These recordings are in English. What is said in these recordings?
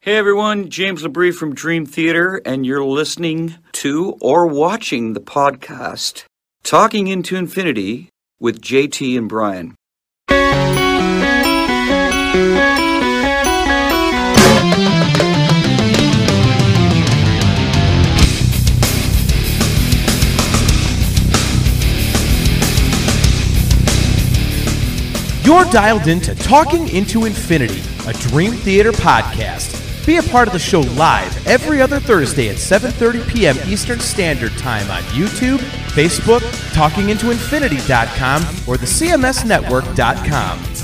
Hey everyone, James LaBrie from Dream Theater, and you're listening to or watching the podcast Talking into Infinity with JT and Brian. You're dialed into Talking into Infinity, a Dream Theater podcast. Be a part of the show live every other Thursday at 7:30 p.m. Eastern Standard Time on YouTube, Facebook, talkingintoinfinity.com, or the cmsnetwork.com.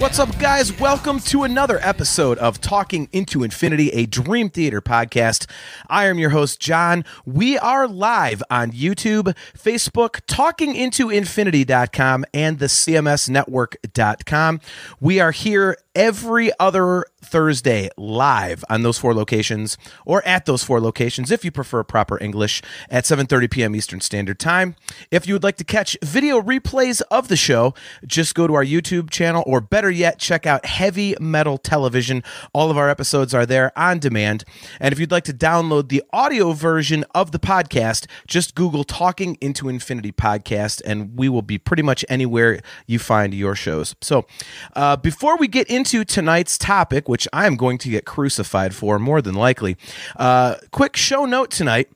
What's up, guys? Welcome to another episode of Talking into Infinity, a Dream Theater podcast. I am your host, John. We are live on YouTube, Facebook, talkingintoinfinity.com, and the CMSnetwork.com. We are here every other Thursday live on those four locations or at those four locations if you prefer proper English at 7:30 p.m. Eastern Standard Time. If you would like to catch video replays of the show, just go to our YouTube channel or better yet check out Heavy Metal Television. All of our episodes are there on demand. And if you'd like to download the audio version of the podcast, just Google Talking into Infinity podcast and we will be pretty much anywhere you find your shows. So, uh, before we get into tonight's topic, which I am going to get crucified for more than likely. Uh, quick show note tonight.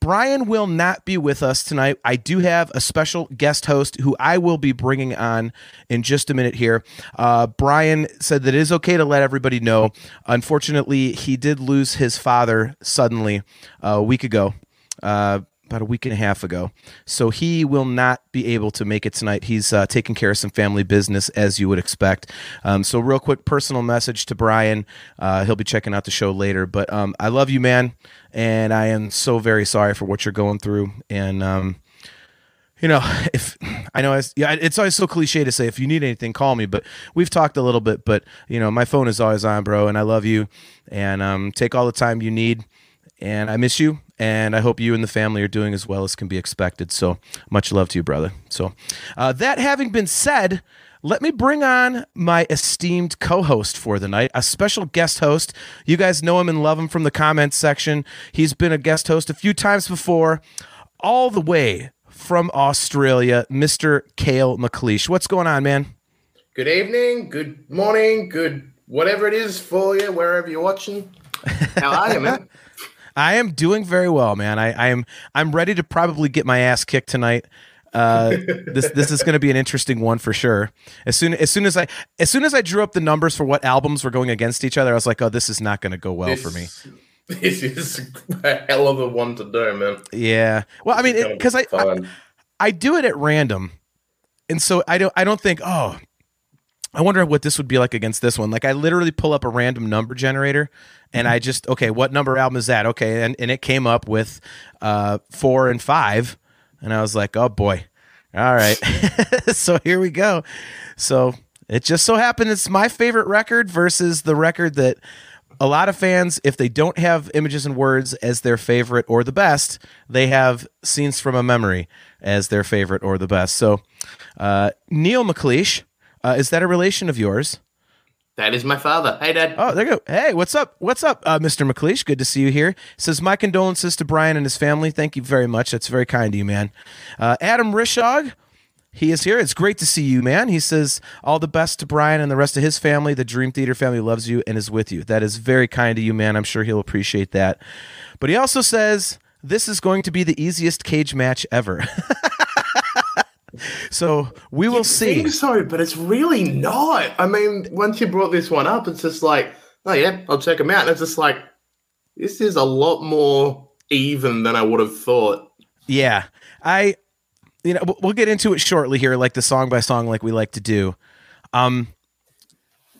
Brian will not be with us tonight. I do have a special guest host who I will be bringing on in just a minute here. Uh, Brian said that it is okay to let everybody know. Unfortunately, he did lose his father suddenly uh, a week ago. Uh, about a week and a half ago. So he will not be able to make it tonight. He's uh, taking care of some family business, as you would expect. Um, so, real quick personal message to Brian. Uh, he'll be checking out the show later. But um, I love you, man. And I am so very sorry for what you're going through. And, um, you know, if I know, it's, yeah, it's always so cliche to say, if you need anything, call me. But we've talked a little bit. But, you know, my phone is always on, bro. And I love you. And um, take all the time you need. And I miss you and I hope you and the family are doing as well as can be expected. So much love to you, brother. So, uh, that having been said, let me bring on my esteemed co host for the night, a special guest host. You guys know him and love him from the comments section. He's been a guest host a few times before, all the way from Australia, Mr. Kale McLeish. What's going on, man? Good evening, good morning, good whatever it is for you, wherever you're watching. How are you, man? I am doing very well, man. I, I am I'm ready to probably get my ass kicked tonight. Uh, this this is going to be an interesting one for sure. As soon as soon as I as soon as I drew up the numbers for what albums were going against each other, I was like, oh, this is not going to go well this, for me. This is a hell of a one to do, man. Yeah. Well, I mean, because I, I I do it at random, and so I don't I don't think oh I wonder what this would be like against this one. Like I literally pull up a random number generator and I just okay, what number album is that? Okay, and, and it came up with uh four and five, and I was like, oh boy. All right. so here we go. So it just so happened it's my favorite record versus the record that a lot of fans, if they don't have images and words as their favorite or the best, they have scenes from a memory as their favorite or the best. So, uh, Neil McLeish, uh, is that a relation of yours? That is my father. Hey, Dad. Oh, there you go. Hey, what's up? What's up, uh, Mr. McLeish? Good to see you here. Says my condolences to Brian and his family. Thank you very much. That's very kind of you, man. Uh, Adam Rishog, he is here. It's great to see you, man. He says all the best to Brian and the rest of his family. The Dream Theater family loves you and is with you. That is very kind of you, man. I'm sure he'll appreciate that. But he also says this is going to be the easiest cage match ever. so we will you see. Think so, but it's really not. I mean, once you brought this one up, it's just like, oh yeah, I'll check them out. And it's just like, this is a lot more even than I would have thought. Yeah, I, you know, we'll get into it shortly here, like the song by song, like we like to do. Um,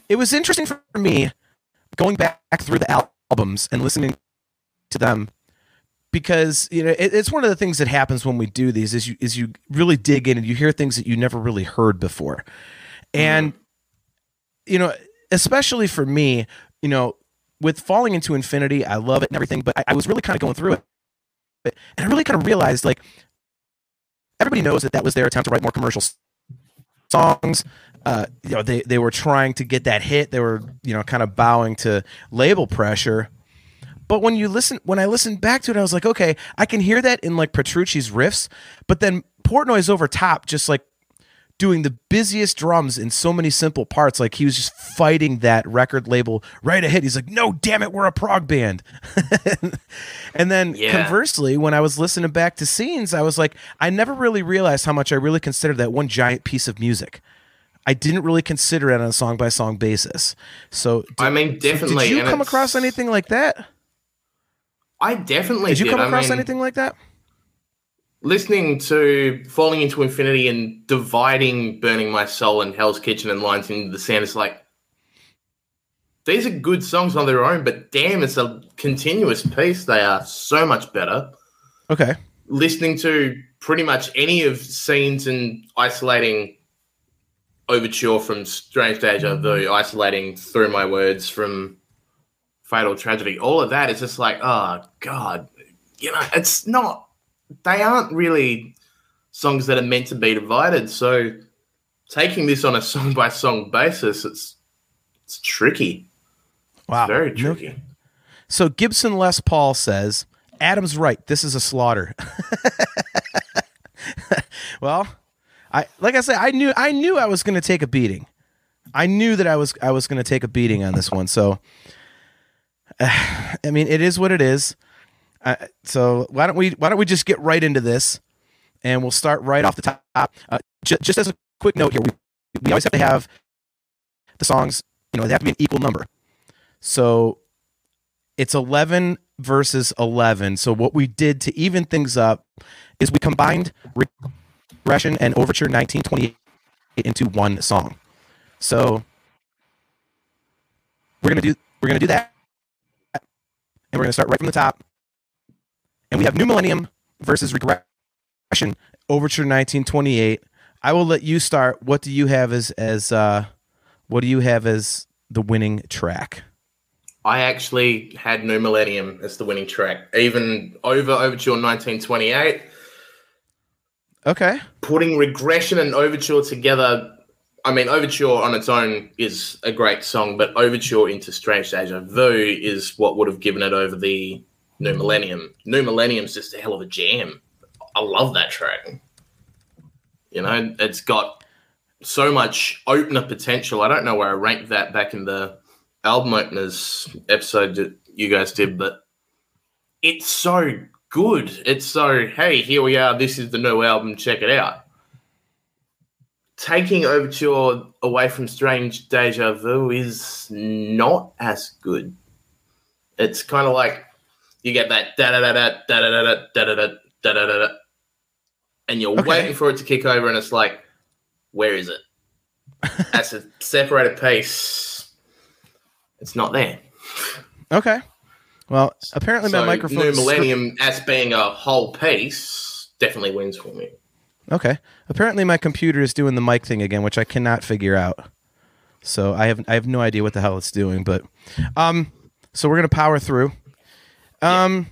it was interesting for me going back through the albums and listening to them because you know it, it's one of the things that happens when we do these is you is you really dig in and you hear things that you never really heard before, and mm-hmm. you know especially for me, you know, with falling into infinity, I love it and everything, but I, I was really kind of going through it, and I really kind of realized like everybody knows that that was their attempt to write more commercial songs. uh, you know, they they were trying to get that hit. They were you know kind of bowing to label pressure. But when you listen, when I listened back to it, I was like, okay, I can hear that in like Petrucci's riffs, but then Portnoy's over top, just like doing the busiest drums in so many simple parts. Like he was just fighting that record label right ahead. He's like, no, damn it, we're a prog band. and then Yeah. conversely, when I was listening back to scenes, I was like, I never really realized how much I really considered that one giant piece of music. I didn't really consider it on a song by song basis. So, did, I mean, definitely. did you come across anything like that? I definitely Did you come I across mean, anything like that? listening to Falling into Infinity and dividing Burning My Soul and Hell's Kitchen and Lines into the Sand is like these are good songs on their own, but damn, it's a continuous piece. They are so much better. Okay. Listening to pretty much any of scenes and isolating Overture from Strange Deja Vu, isolating Through My Words from Fatal Tragedy, all of that is just like, oh God, you know, it's not they aren't really songs that are meant to be divided. So taking this on a song by song basis, it's it's tricky. Wow. Very No- tricky. So Gibson Les Paul says, Adam's right. This is a slaughter. well, I like I said, I knew I knew I was going to take a beating. I knew that I was I was going to take a beating on this one. So, I mean, it is what it is. Uh, so why don't we why don't we just get right into this, and we'll start right off the top. Uh, just as a quick note here, we we always have to have the songs. You know, they have to be an equal number. So it's 11 versus 11. So what we did to even things up is we combined regression and overture 1928 into one song. So we're gonna do we're gonna do that, we're gonna start right from the top. And we have New Millennium versus Regression Overture 1928. I will let you start. What do you have as as uh, what do you have as the winning track? I actually had New Millennium as the winning track, even over Overture 1928. Okay. Putting Regression and Overture together, I mean, Overture on its own is a great song, but Overture into Strange Deja Vu is what would have given it over the New Millennium. New Millennium's just a hell of a jam. I love that track. You know, it's got so much opener potential. I don't know where I ranked that back in the album openers episode that you guys did, but it's so good. It's so, hey, here we are. This is the new album. Check it out. Taking Overture away from Strange Deja Vu is not as good. It's kind of like you get that da da da da da da da da da da da da da, and you're Okay. waiting for it to kick over, and it's like, where is it? That's a separated piece. It's not there. Okay. Well, apparently my So microphone. New Millennium, as being a whole piece, definitely wins for me. Okay. Apparently my computer is doing the mic thing again, which I cannot figure out. So I have I have no idea what the hell it's doing, but um so we're going to power through. Um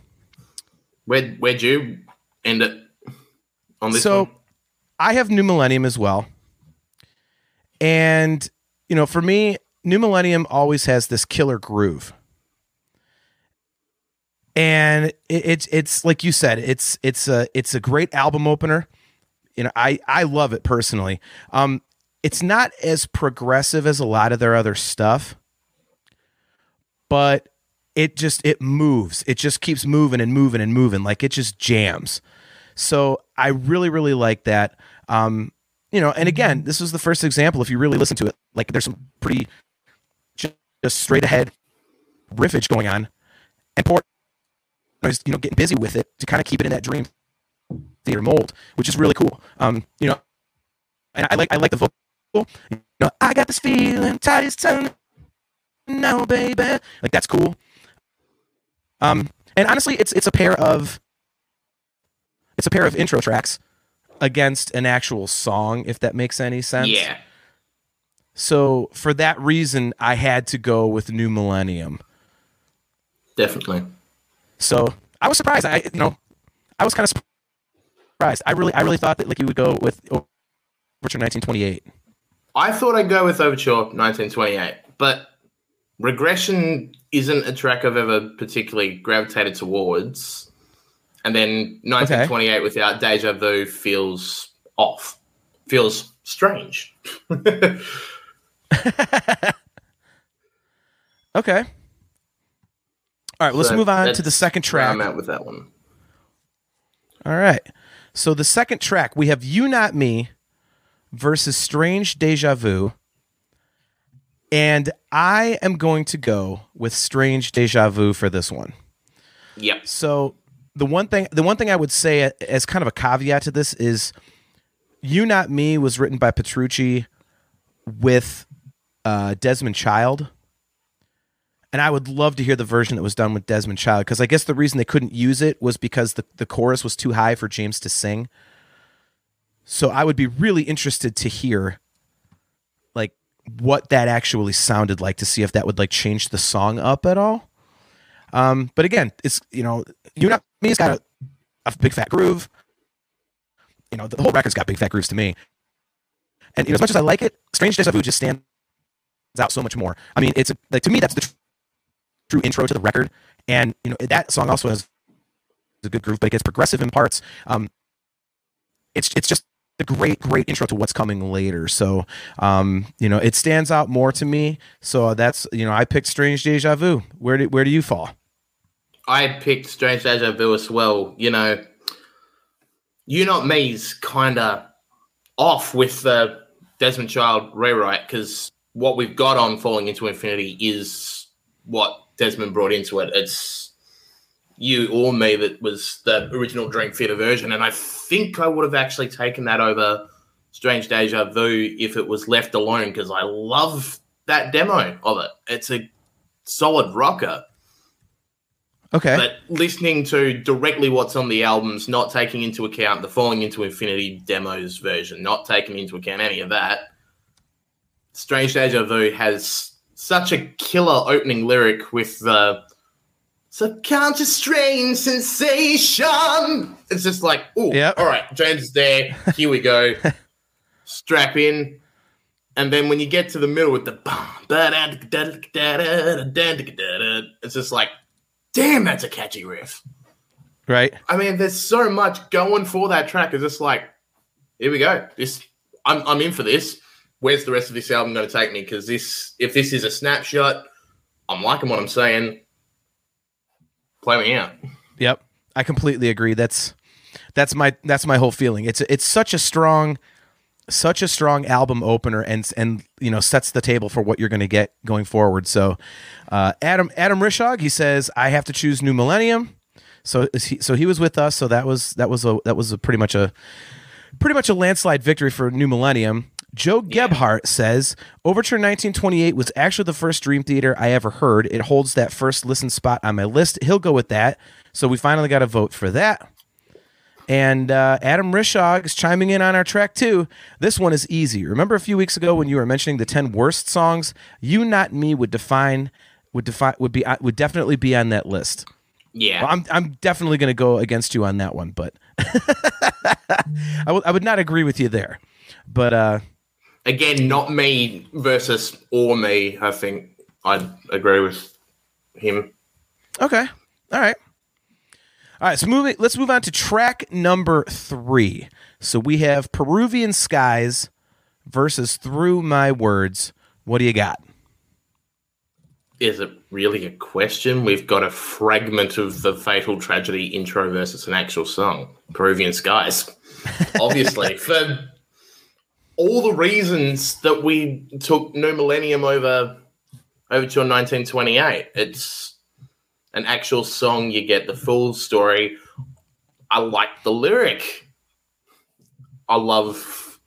Where where'd you end it on this so one? I have New Millennium as well. And you know, for me, New Millennium always has this killer groove. And it, it's it's like you said, it's it's a it's a great album opener. You know, I I love it personally. Um it's not as progressive as a lot of their other stuff, but it just it moves. It just keeps moving and moving and moving like it just jams. So I really, really like that. Um, you know, and again, this was the first example. If you really listen to it, like there's some pretty ju- just straight ahead riffage going on, and Port is you know getting busy with it to kind of keep it in that dream theater mold, which is really cool. Um, you know, and I like I like the vocal. You know, I got this feeling, tide as turning No, baby. Like that's cool. Um, and honestly, it's it's a pair of it's a pair of intro tracks against an actual song, if that makes any sense. Yeah. So for that reason, I had to go with New Millennium. Definitely. So I was surprised. I you know, I was kind of surprised. I really I really thought that like you would go with Overture 1928. I thought I'd go with Overture 1928, but Regression isn't a track I've ever particularly gravitated towards. And then 1928 okay. without Deja Vu feels off, feels strange. okay. All right, let's move on to the second track. I'm out with that one. All right. So the second track, we have You Not Me versus Strange Deja Vu. And I am going to go with Strange Deja Vu for this one. Yep. So the one thing the one thing I would say as kind of a caveat to this is You Not Me was written by Petrucci with uh, Desmond Child. And I would love to hear the version that was done with Desmond Child because I guess the reason they couldn't use it was because the, the chorus was too high for James to sing. So I would be really interested to hear like what that actually sounded like to see if that would like change the song up at all. Um, but again, it's you know, You Not Me has got a, a big fat groove. You know, the whole record's got big fat grooves to me. And you know, as much as I like it, Strange Deja Vu just stands out so much more. I mean, it's like to me that's the true intro to the record. And you know that song also has a good groove, but it gets progressive in parts. Um, it's it's just a great great intro to what's coming later. So um, you know it stands out more to me. So that's you know I picked Strange Deja Vu. Where do where do you fall? I picked Strange Deja Vu as well. You know, you not me's kind of off with the Desmond Child rewrite because what we've got on Falling into Infinity is what Desmond brought into it. It's you or me that was the original Dream Theater version, and I think I would have actually taken that over Strange Deja Vu if it was left alone because I love that demo of it. It's a solid rocker. Okay. But listening to directly what's on the albums, not taking into account the Falling into Infinity demos version, not taking into account any of that, Strange Deja Vu has such a killer opening lyric with the subconscious strange sensation. It's just like, oh, yep. all right, James is there. Here we go. Strap in. And then when you get to the middle with the it's just like, damn, that's a catchy riff. Right. I mean, there's so much going for that track. It's just like, here we go. This I'm I'm in for this where's the rest of this album going to take me? Because this, if this is a snapshot, I'm liking what I'm saying. Play me out. Yep, I completely agree. That's that's my that's my whole feeling. It's it's such a strong, such a strong album opener, and and you know sets the table for what you're going to get going forward. So, uh, Adam Adam Rishog, he says I have to choose New Millennium. So he, so he was with us. So that was that was a that was a pretty much a pretty much a landslide victory for New Millennium. Joe Gebhardt yeah. says Overture 1928 was actually the first Dream Theater I ever heard. It holds that first listen spot on my list. He'll go with that. So we finally got a vote for that. And uh, Adam Rishog is chiming in on our track too. This one is easy. Remember a few weeks ago when you were mentioning the 10 worst songs? You Not Me would define would define would be uh, would definitely be on that list. Yeah, well, I'm I'm definitely going to go against you on that one, but I, w- I would not agree with you there. But uh, again, not me versus or me. I think I'd agree with him. Okay. All right. All right. So moving. Let's move on to track number three. So we have Peruvian Skies versus Through My Words. What do you got? Is it really a question? We've got a fragment of the Fatal Tragedy intro versus an actual song. Peruvian Skies. Obviously, for all the reasons that we took New Millennium over Overture 1928. It's an actual song. You get the full story. I like the lyric. I love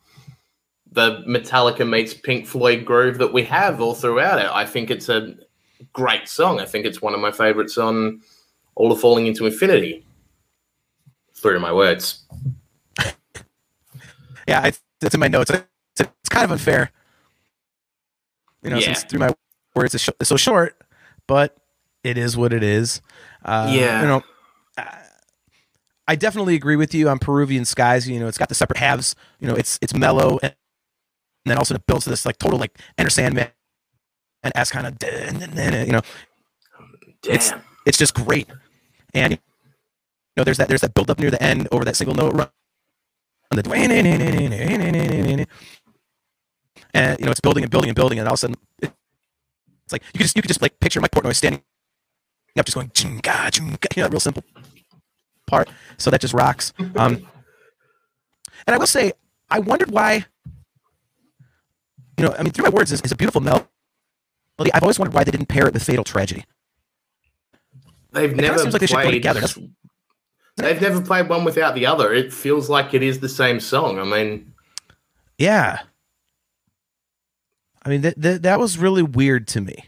the Metallica meets Pink Floyd groove that we have all throughout it. I think it's a great song. I think it's one of my favorites on All the Falling into Infinity. Through my words. yeah, I it's in my notes. It's, it's kind of unfair. You know, yeah. since through my words is so short, but it is what it is. Uh, yeah. You know, I definitely agree with you on Peruvian Skies. You know, it's got the separate halves. You know, it's it's mellow and then also of a sudden it builds to this like total like Enter Sandman and as kind of you know it's Damn. it's just great and you know there's that there's that build up near the end over that single note run and the and you know it's building and building and building and all of a sudden it's like you could just you could just like picture Mike Portnoy standing up just going "Jinga, jinga," you know real simple part. So that just rocks. Um and I will say I wondered why you know I mean through my words is, is a beautiful melody. I've always wondered why they didn't pair it with Fatal Tragedy. They've kinda never seems like they should go together, They've never played one without the other. It feels like it is the same song. I mean, Yeah. I mean, that that that was really weird to me.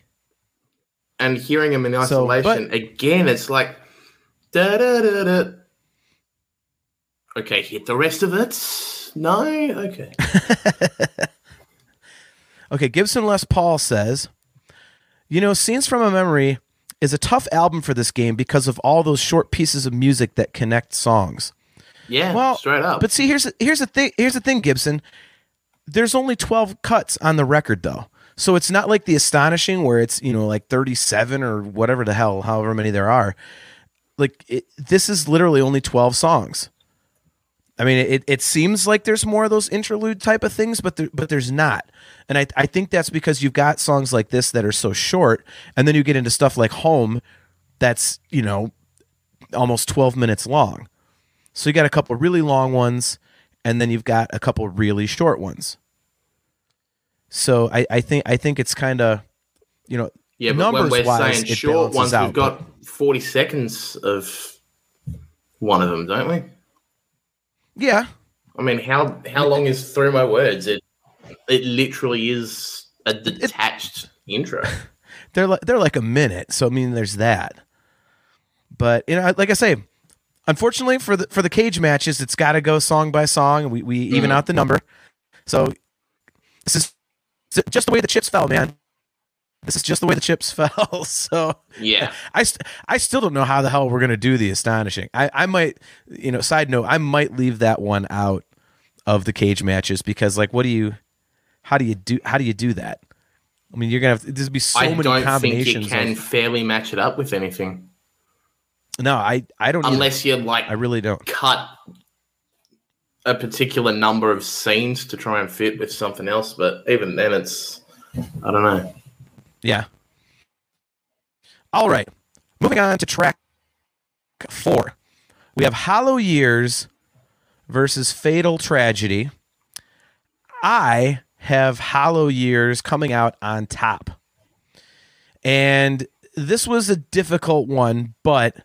and hearing them in So, but- isolation again, it's like da da da da. Okay, hit the rest of it. No, okay. Okay, Gibson Les Paul says, you know, Scenes from a Memory is a tough album for this game because of all those short pieces of music that connect songs. Yeah, Well, straight up. But see, here's here's the thing. Here's the thing, Gibson. There's only 12 cuts on the record, though. So it's not like the astonishing where it's you know like 37 or whatever the hell, however many there are. Like it, this is literally only 12 songs. I mean, it, it seems like there's more of those interlude type of things, but there, but there's not. And I, I think that's because you've got songs like this that are so short, and then you get into stuff like Home, that's you know almost 12 minutes long. So you got a couple really long ones, and then you've got a couple really short ones. So I, I think I think it's kind of, you know, yeah, but when we're numbers-wise, saying short ones, out, we've got 40 seconds of one of them, don't we? Yeah, I mean, how how long is through my words? It it literally is a detached intro. they're like they're like a minute. So I mean, there's that. But you know, like I say, unfortunately for the for the cage matches, it's got to go song by song, and we we even Mhm. out the number. So this is just the way the chips fell, man. This is just the way the chips fell. So Yeah, I, st- I still don't know how the hell we're gonna do the astonishing. I, I might, you know, side note, I might leave that one out of the cage matches because, like, what do you, how do you do, how do you do that? I mean, you're gonna have there's be so I many don't think combinations. you can of- fairly match it up with anything no, I I don't. either. unless you like I really don't. cut a particular number of scenes to try and fit with something else. But even then, it's I don't know. Yeah. All right. Moving on to track four. We have Hollow Years versus Fatal Tragedy. I have Hollow Years coming out on top. And this was a difficult one, but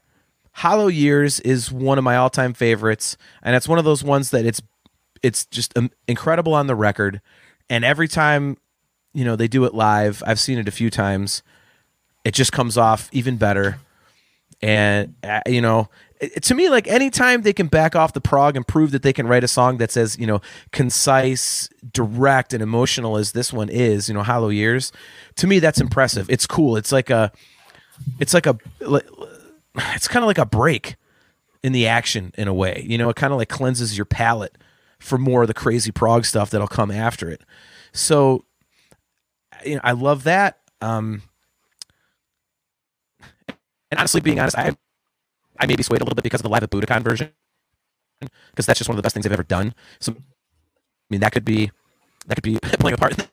Hollow Years is one of my all-time favorites, and it's one of those ones that it's it's just um, incredible on the record. And every time you know they do it live, I've seen it a few times. It just comes off even better. And uh, you know, to me, like anytime they can back off the prog and prove that they can write a song that's as you know concise, direct, and emotional as this one is, you know, Hollow Years. To me, that's impressive. It's cool. It's like a, it's like a, it's kind of like a break in the action in a way. You know, it kind of like cleanses your palate for more of the crazy prog stuff that'll come after it. So, you know, I love that. Um, and honestly, being honest, I I maybe swayed a little bit because of the live at Budokan version, because that's just one of the best things I've ever done. So, I mean, that could be that could be playing a part in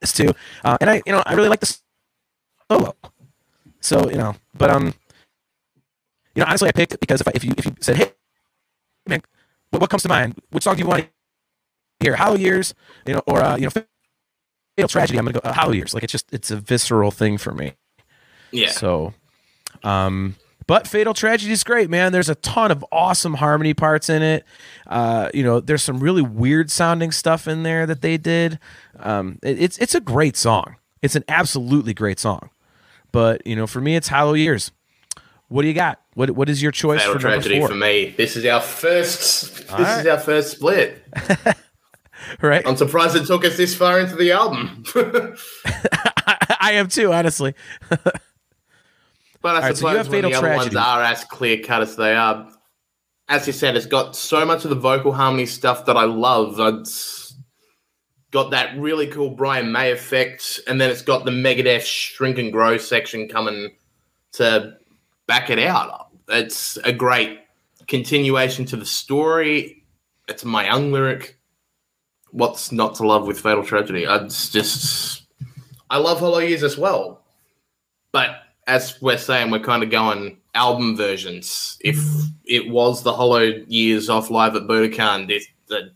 this too. Uh, and I, you know, I really like the solo. So you know, but um, you know, honestly, I picked it because if I, if you if you said, hey, man, what, what comes to mind? Which song do you want to hear? Hollow Years, you know, or uh, you know, Fatal Tragedy. I'm gonna go uh, Hollow Years. Like it's just it's a visceral thing for me. Yeah, So, um, but Fatal Tragedy is great, man. There's a ton of awesome harmony parts in it. Uh, you know, there's some really weird sounding stuff in there that they did. Um, it- it's it's a great song. It's an absolutely great song. But you know, for me, it's Hollow Years. What do you got? What what is your choice fatal for number tragedy four? for me. This is our first. This All is our first split. Right, I'm surprised it took us this far into the album. I am too, honestly. But I right, so you suppose have when Fatal the other Tragedy. ones are as clear cut as they are, as you said, it's got so much of the vocal harmony stuff that I love. It's got that really cool Brian May effect, and then it's got the Megadeth shrink and grow section coming to back it out. It's a great continuation to the story. It's my young lyric. What's not to love with Fatal Tragedy? It's just, I love Hollow Years as well. But as we're saying, we're kind of going album versions. If it was the Hollow Years off live at Budokan, this, the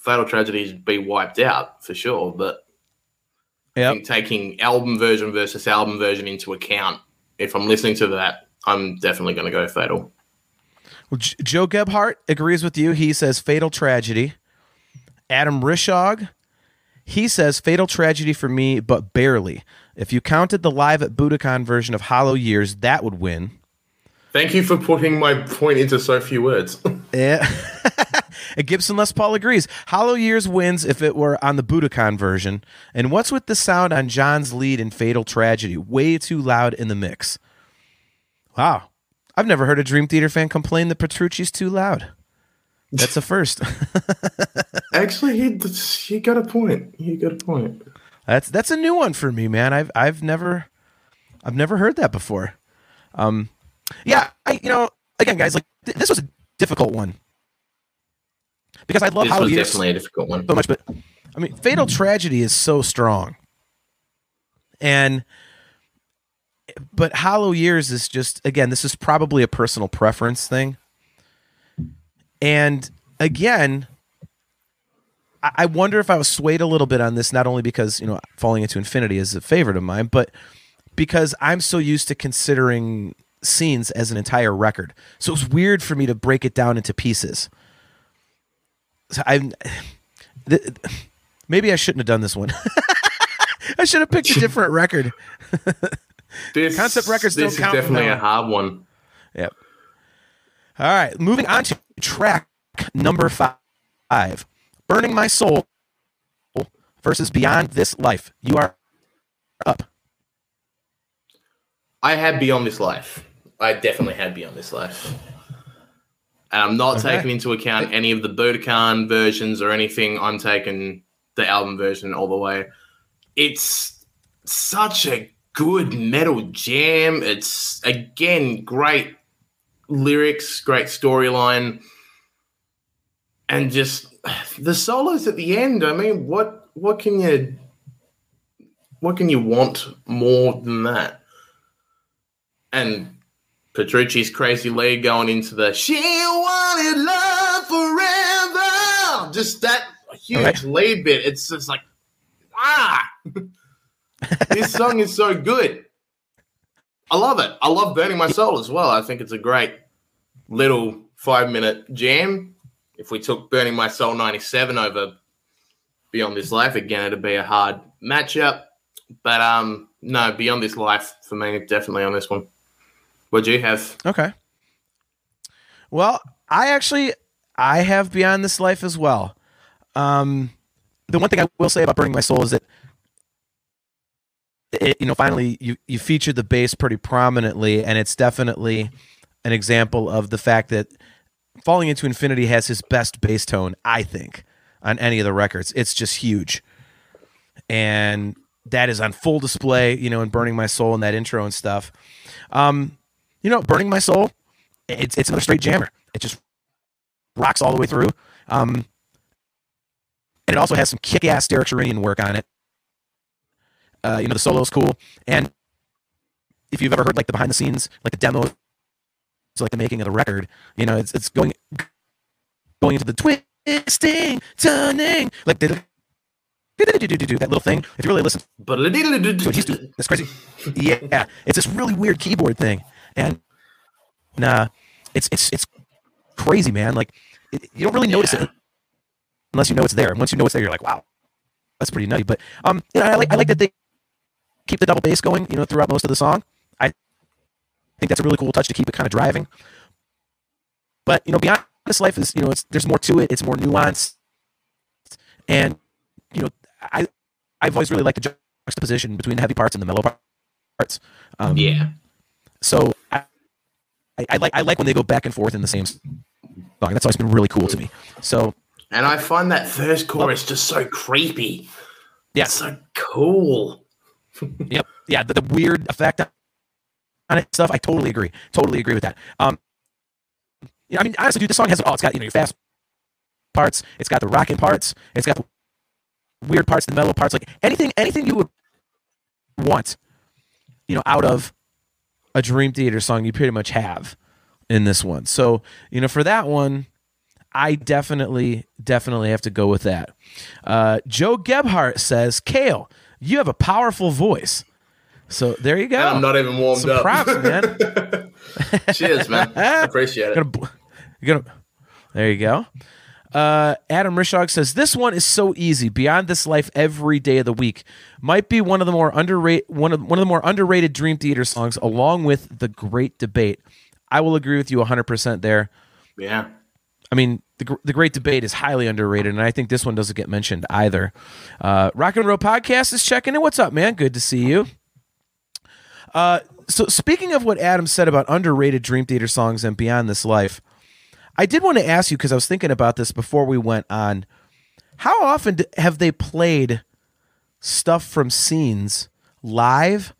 Fatal Tragedies be wiped out for sure. But Yep. I think taking album version versus album version into account, if I'm listening to that, I'm definitely going to go Fatal. Well, J- Joe Gebhardt agrees with you. He says Fatal Tragedy. Adam Rishog, he says Fatal Tragedy for me, but barely. If you counted the live at Budokan version of Hollow Years, that would win. Thank you for putting my point into so few words. Yeah. And Gibson Les Paul agrees. Hollow Years wins if it were on the Budokan version. And what's with the sound on John's lead in Fatal Tragedy? Way too loud in the mix. Wow. I've never heard a Dream Theater fan complain that Petrucci's too loud. That's a first. Actually, he he got a point. He got a point. That's that's a new one for me, man. I've I've never I've never heard that before. Um yeah, I you know, again guys, like th- this was a difficult one. Because I love This how was years definitely a difficult one. so much, but I mean, Fatal Tragedy is so strong. And but Hollow Years is just again, this is probably a personal preference thing. And again, I I wonder if I was swayed a little bit on this, not only because, you know, Falling into Infinity is a favorite of mine, but because I'm so used to considering scenes as an entire record. So it's weird for me to break it down into pieces. So th- maybe I shouldn't have done this one. I should have picked a different record. This, Concept records don't this count is definitely now. a hard one. Yep. All right, moving on to track number five, "Burning My Soul" versus "Beyond This Life." You are up. I had Beyond This Life. I definitely had Beyond This Life. And I'm not Okay. taking into account any of the Budokan versions or anything. I'm taking the album version all the way. It's such a good metal jam. It's again great lyrics, great storyline, and just the solos at the end. I mean, what what can you what can you want more than that? And Petrucci's crazy lead going into the she wanted love forever. Just that huge Alright. lead bit. It's just like ah. this song is so good. I love it. I love Burning My Soul as well. I think it's a great little five minute jam. If we took Burning My Soul 97 over Beyond This Life, again, it'd be a hard matchup. But um, no, Beyond This Life for me, definitely on this one. What'd you have? Okay. Well, I actually I have Beyond This Life as well. Um, the one thing I will say about Burning My Soul is that it, you know, finally you you featured the bass pretty prominently, and it's definitely an example of the fact that Falling into Infinity has his best bass tone, I think, on any of the records. It's just huge, and that is on full display. You know, in Burning My Soul and that intro and stuff. Um, you know, Burning My Soul, it's it's another straight jammer. It just rocks all the way through. Um, and it also has some kick-ass Derek Sherinian work on it. Uh, you know, the solo's cool, and if you've ever heard like the behind the scenes, like the demo, it's like the making of the record. You know, it's it's going going into the twisting, turning, like the that little thing. If you really listen But to what he's doing, that's crazy. Yeah, it's this really weird keyboard thing, and nah, it's it's it's crazy, man. Like it, you don't really notice it unless you know it's there. And once you know it's there, you're like, wow, that's pretty nutty. But um, you know, I like I like that they keep the double bass going, you know, throughout most of the song. I think that's a really cool touch to keep it kind of driving. But you know, beyond this life is you know, it's there's more to it. It's more nuanced, and you know, I I've always really liked the juxtaposition between the heavy parts and the mellow parts. Um, yeah. So I, I, I like I like when they go back and forth in the same song. That's always been really cool to me. So And I find that first chorus just so creepy. Yeah. It's so cool. Yep. Yeah. The, the weird effect on it stuff. I totally agree. Totally agree with that. Um, yeah, I mean, honestly, dude, this song has it all. It's got you know your fast parts. It's got the rocking parts. It's got the weird parts, the mellow parts. Like anything, anything you would want, you know, out of a Dream Theater song, you pretty much have in this one. So you know, for that one, I definitely, definitely have to go with that. Uh, Joe Gebhardt says, "Kale, you have a powerful voice." So there you go. And I'm not even warmed Some up. props, man. Cheers, man. I appreciate it. Gonna, there you go. Uh, Adam Rishog says this one is so easy. Beyond this life, every day of the week might be one of the more underrated one of one of the more underrated Dream Theater songs, along with the Great Debate. I will agree with you 100 percent there. Yeah. I mean, the, the Great Debate is highly underrated, and I think this one doesn't get mentioned either. Uh, Rock and Roll Podcast is checking in. What's up, man? Good to see you. Uh, so, speaking of what Adam said about underrated Dream Theater songs and Beyond This Life, I did want to ask you because I was thinking about this before we went on. How often have they played stuff from scenes live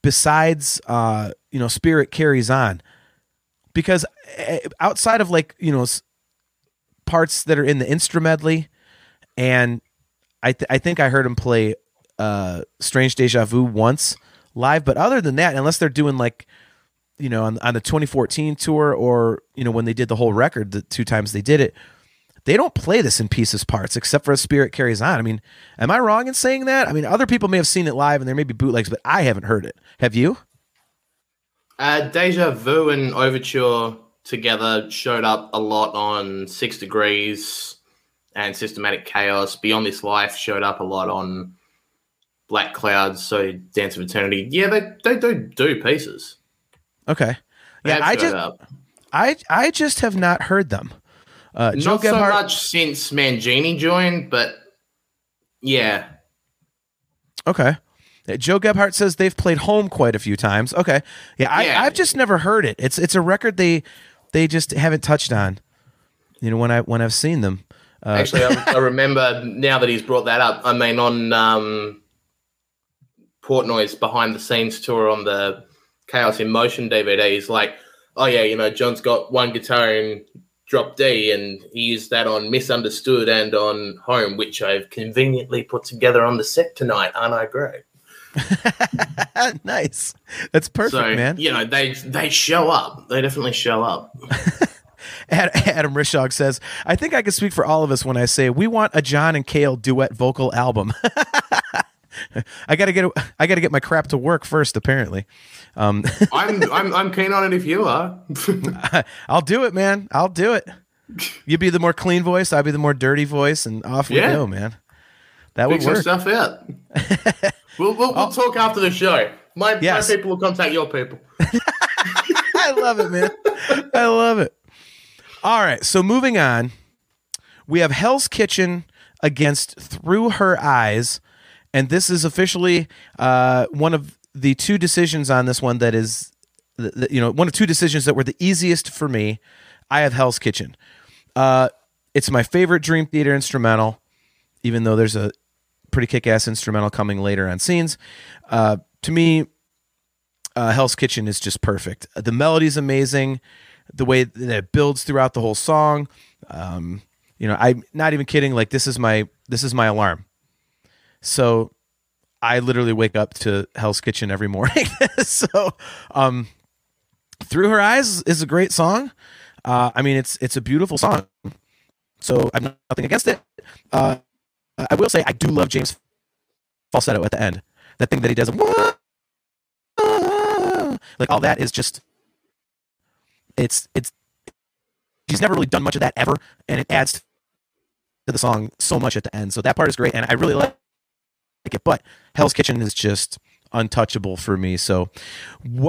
besides, uh, you know, Spirit Carries On? Because outside of like, you know, parts that are in the instrumentally, and I, th- I think I heard him play uh, Strange Deja Vu once live, but other than that, unless they're doing like, you know, on, on the 2014 tour or, you know, when they did the whole record, the two times they did it, they don't play this in pieces parts except for a spirit carries on. I mean, am I wrong in saying that? I mean, other people may have seen it live and there may be bootlegs, but I haven't heard it. Have you? Uh, Deja Vu and Overture together showed up a lot on Six Degrees and Systematic Chaos. Beyond This Life showed up a lot on Black Clouds, so Dance of Eternity. Yeah, they, they do do pieces. Okay. Yeah, I just up. I I just have not heard them. Uh, Joe Not so Gebhardt, much since Mangini joined, but yeah. Okay. Uh, Joe Gebhardt says they've played home quite a few times. Okay. Yeah, I, Yeah. I've just never heard it. It's it's a record they they just haven't touched on. You know when I when I've seen them. Uh, Actually, I, I remember now that he's brought that up. I mean, on um, Portnoy's behind the scenes tour on the Chaos in Motion DVD, he's like, "Oh yeah, you know, John's got one guitar in drop D, and he used that on Misunderstood and on Home, which I've conveniently put together on the set tonight. Aren't I great?" nice. That's perfect, so man. you know, they they show up. They definitely show up. Adam Rishog says, "I think I can speak for all of us when I say we want a John and Kale duet vocal album." I gotta get I gotta get my crap to work first. Apparently, um, I'm I'm I'm keen on it if you are. I'll do it, man. I'll do it. You'd be the more clean voice, I'll be the more dirty voice, and off we Yeah. go, man. That would Fix your work. stuff out. We'll we'll, we'll talk after the show. My, Yes. my people will contact your people. I love it, man. I love it. All right, so moving on, we have Hell's Kitchen against Through Her Eyes, and this is officially uh, one of the two decisions on this one that is, th- th- you know, one of two decisions that were the easiest for me. I have Hell's Kitchen. Uh, it's my favorite Dream Theater instrumental, even though there's a pretty kick-ass instrumental coming later on scenes. Uh, to me, uh, Hell's Kitchen is just perfect. The melody's amazing. The way that it builds throughout the whole song. Um, you know, I'm not even kidding. Like this is my this is my alarm. So I literally wake up to Hell's Kitchen every morning. so um, Through Her Eyes is a great song. Uh, I mean, it's it's a beautiful song. So I'm nothing against it. Uh, I will say I do love James falsetto at the end. That thing that he does, like all that is just it's it's he's never really done much of that ever, and it adds to the song so much at the end. So that part is great, and I really like it. But Hell's Kitchen is just untouchable for me. So,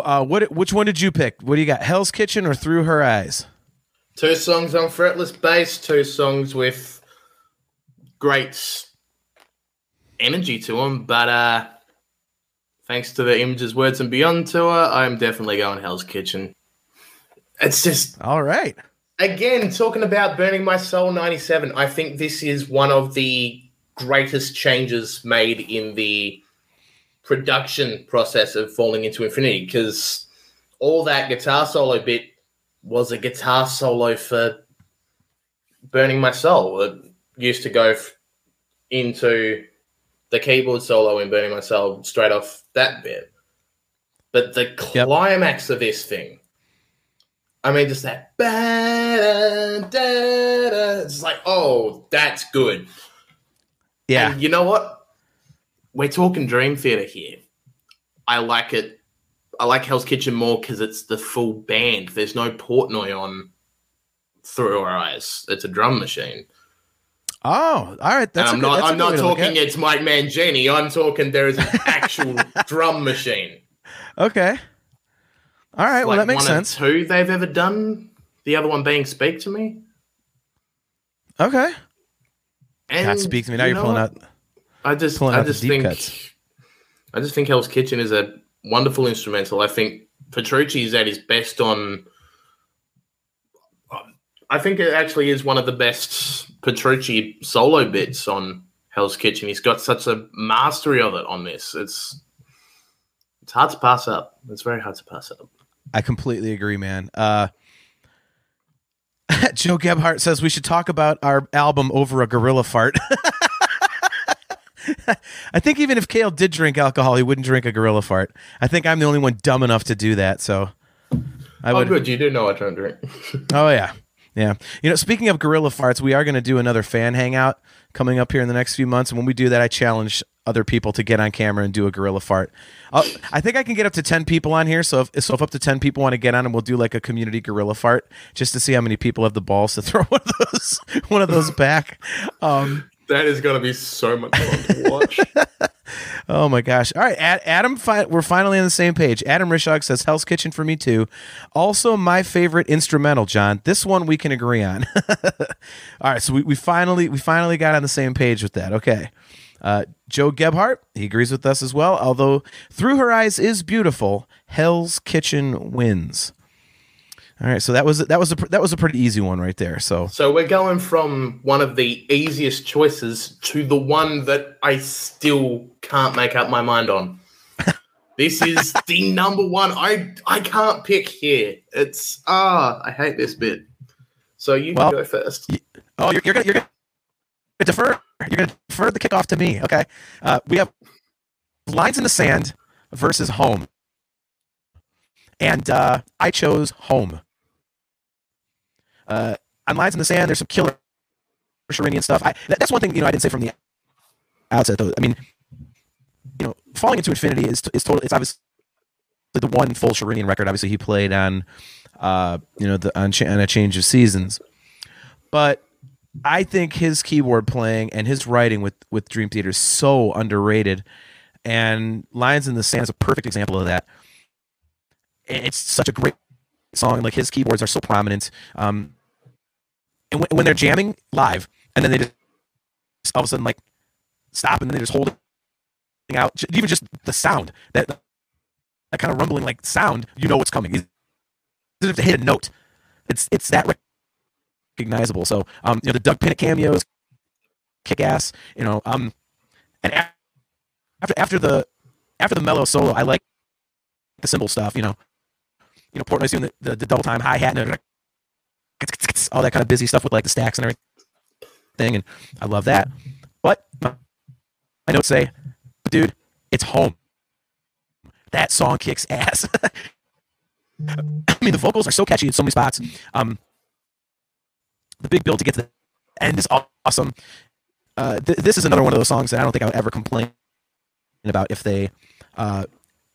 uh, what which one did you pick? What do you got? Hell's Kitchen or Through Her Eyes? Two songs on fretless bass, two songs with great energy to him, But uh, thanks to the Images, Words, and Beyond tour, I'm definitely going Hell's Kitchen. It's just, All right. again, talking about Burning My Soul 97, I think this is one of the greatest changes made in the production process of Falling into Infinity because all that guitar solo bit was a guitar solo for Burning My Soul. Used to go f- into the keyboard solo in Burning My Soul straight off that bit. But the Yep. climax of this thing, I mean, just that. It's like, oh, that's good. Yeah. And you know what? We're talking Dream Theater here. I like it. I like Hell's Kitchen more because it's the full band. There's no Portnoy on Through Her Eyes. It's a drum machine. Oh, all right. That's and I'm good- not. I'm not way to look talking. It's Mike Mangini. I'm talking. There is an actual drum machine. Okay. All right. It's well, like that makes sense. Two they've ever done. The other one being "Speak to Me." Okay. And God, speak to me. Now you you're pulling what? out. I just, I just think, cuts. I just think Hell's Kitchen is a wonderful instrumental. I think Petrucci is at his best on. I think it actually is one of the best Petrucci solo bits on Hell's Kitchen. He's got such a mastery of it on this. It's it's hard to pass up. It's very hard to pass up. I completely agree, man. Uh, Joe Gebhardt says we should talk about our album over a gorilla fart. I think even if Kale did drink alcohol, he wouldn't drink a gorilla fart. I think I'm the only one dumb enough to do that. So I oh, would. good. You do know I don't drink. Oh yeah, yeah. You know, speaking of gorilla farts, we are going to do another fan hangout coming up here in the next few months. And when we do that, I challenge other people to get on camera and do a gorilla fart. Uh, I think I can get up to ten people on here. So if so, if up to ten people want to get on, and we'll do like a community gorilla fart just to see how many people have the balls to throw one of those one of those back. Um, that is going to be so much fun to watch. Oh my gosh! All right, Ad- Adam, fi- we're finally on the same page. Adam Rishog says Hell's Kitchen for me too. Also, my favorite instrumental, John. This one we can agree on. All right, so we, we finally we finally got on the same page with that. Okay. Uh, Joe Gebhardt, he agrees with us as well. Although Through Her Eyes is beautiful, Hell's Kitchen wins. All right, so that was that was a that was a pretty easy one right there. So So we're going from one of the easiest choices to the one that I still can't make up my mind on. This is the number one. I I can't pick here. It's ah, I hate this bit. So you Well, can go first. Oh, you're, you're gonna you're gonna defer. You're gonna defer the kickoff to me. Okay. Uh, we have lines in the sand versus home, and uh, I chose home. Uh, on lines in the sand, there's some killer Sherinian stuff. I, that, that's one thing you know I didn't say from the outset though. I mean, you know, falling into infinity is is total. It's obviously the one full Sherinian record. Obviously, he played on, uh, you know, the on, on a change of seasons, but I think his keyboard playing and his writing with with Dream Theater is so underrated, and Lines in the Sand is a perfect example of that. It's such a great song. Like his keyboards are so prominent, um, and when, when they're jamming live, and then they just all of a sudden like stop, and then they just hold it out. Even just the sound that that kind of rumbling like sound, you know what's coming. Don't have to hit a note. It's it's that recognizable. So, um, you know, the Doug Pinnick cameos, kick ass. You know, um, and after after the after the mellow solo, I like the cymbal stuff. You know, you know, Portnoy's doing the, the, the double time hi hat and all that kind of busy stuff with like the stacks and everything, and I love that. But my notes say, dude, it's home. That song kicks ass. I mean, the vocals are so catchy in so many spots. Um, the big build to get to the end is awesome. Uh, th- this is another one of those songs that I don't think I would ever complain about if they, uh,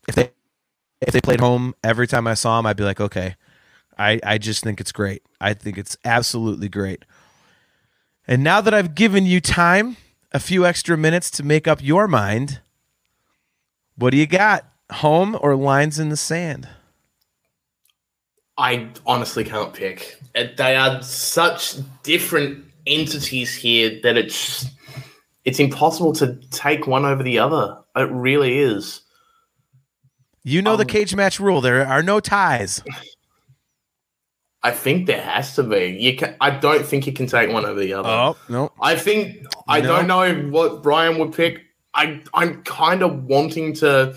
if they, if they played home every time I saw them. I'd be like, okay, I, I just think it's great. I think it's absolutely great. And now that I've given you time, a few extra minutes to make up your mind, what do you got? Home or lines in the sand? I honestly can't pick. Uh, They are such different entities here that it's it's impossible to take one over the other. It really is. You know the Um, cage match rule. There are no ties. I think there has to be. You can. I don't think you can take one over the other. Oh no, I think I No. don't know what Brian would pick. I I'm kind of wanting to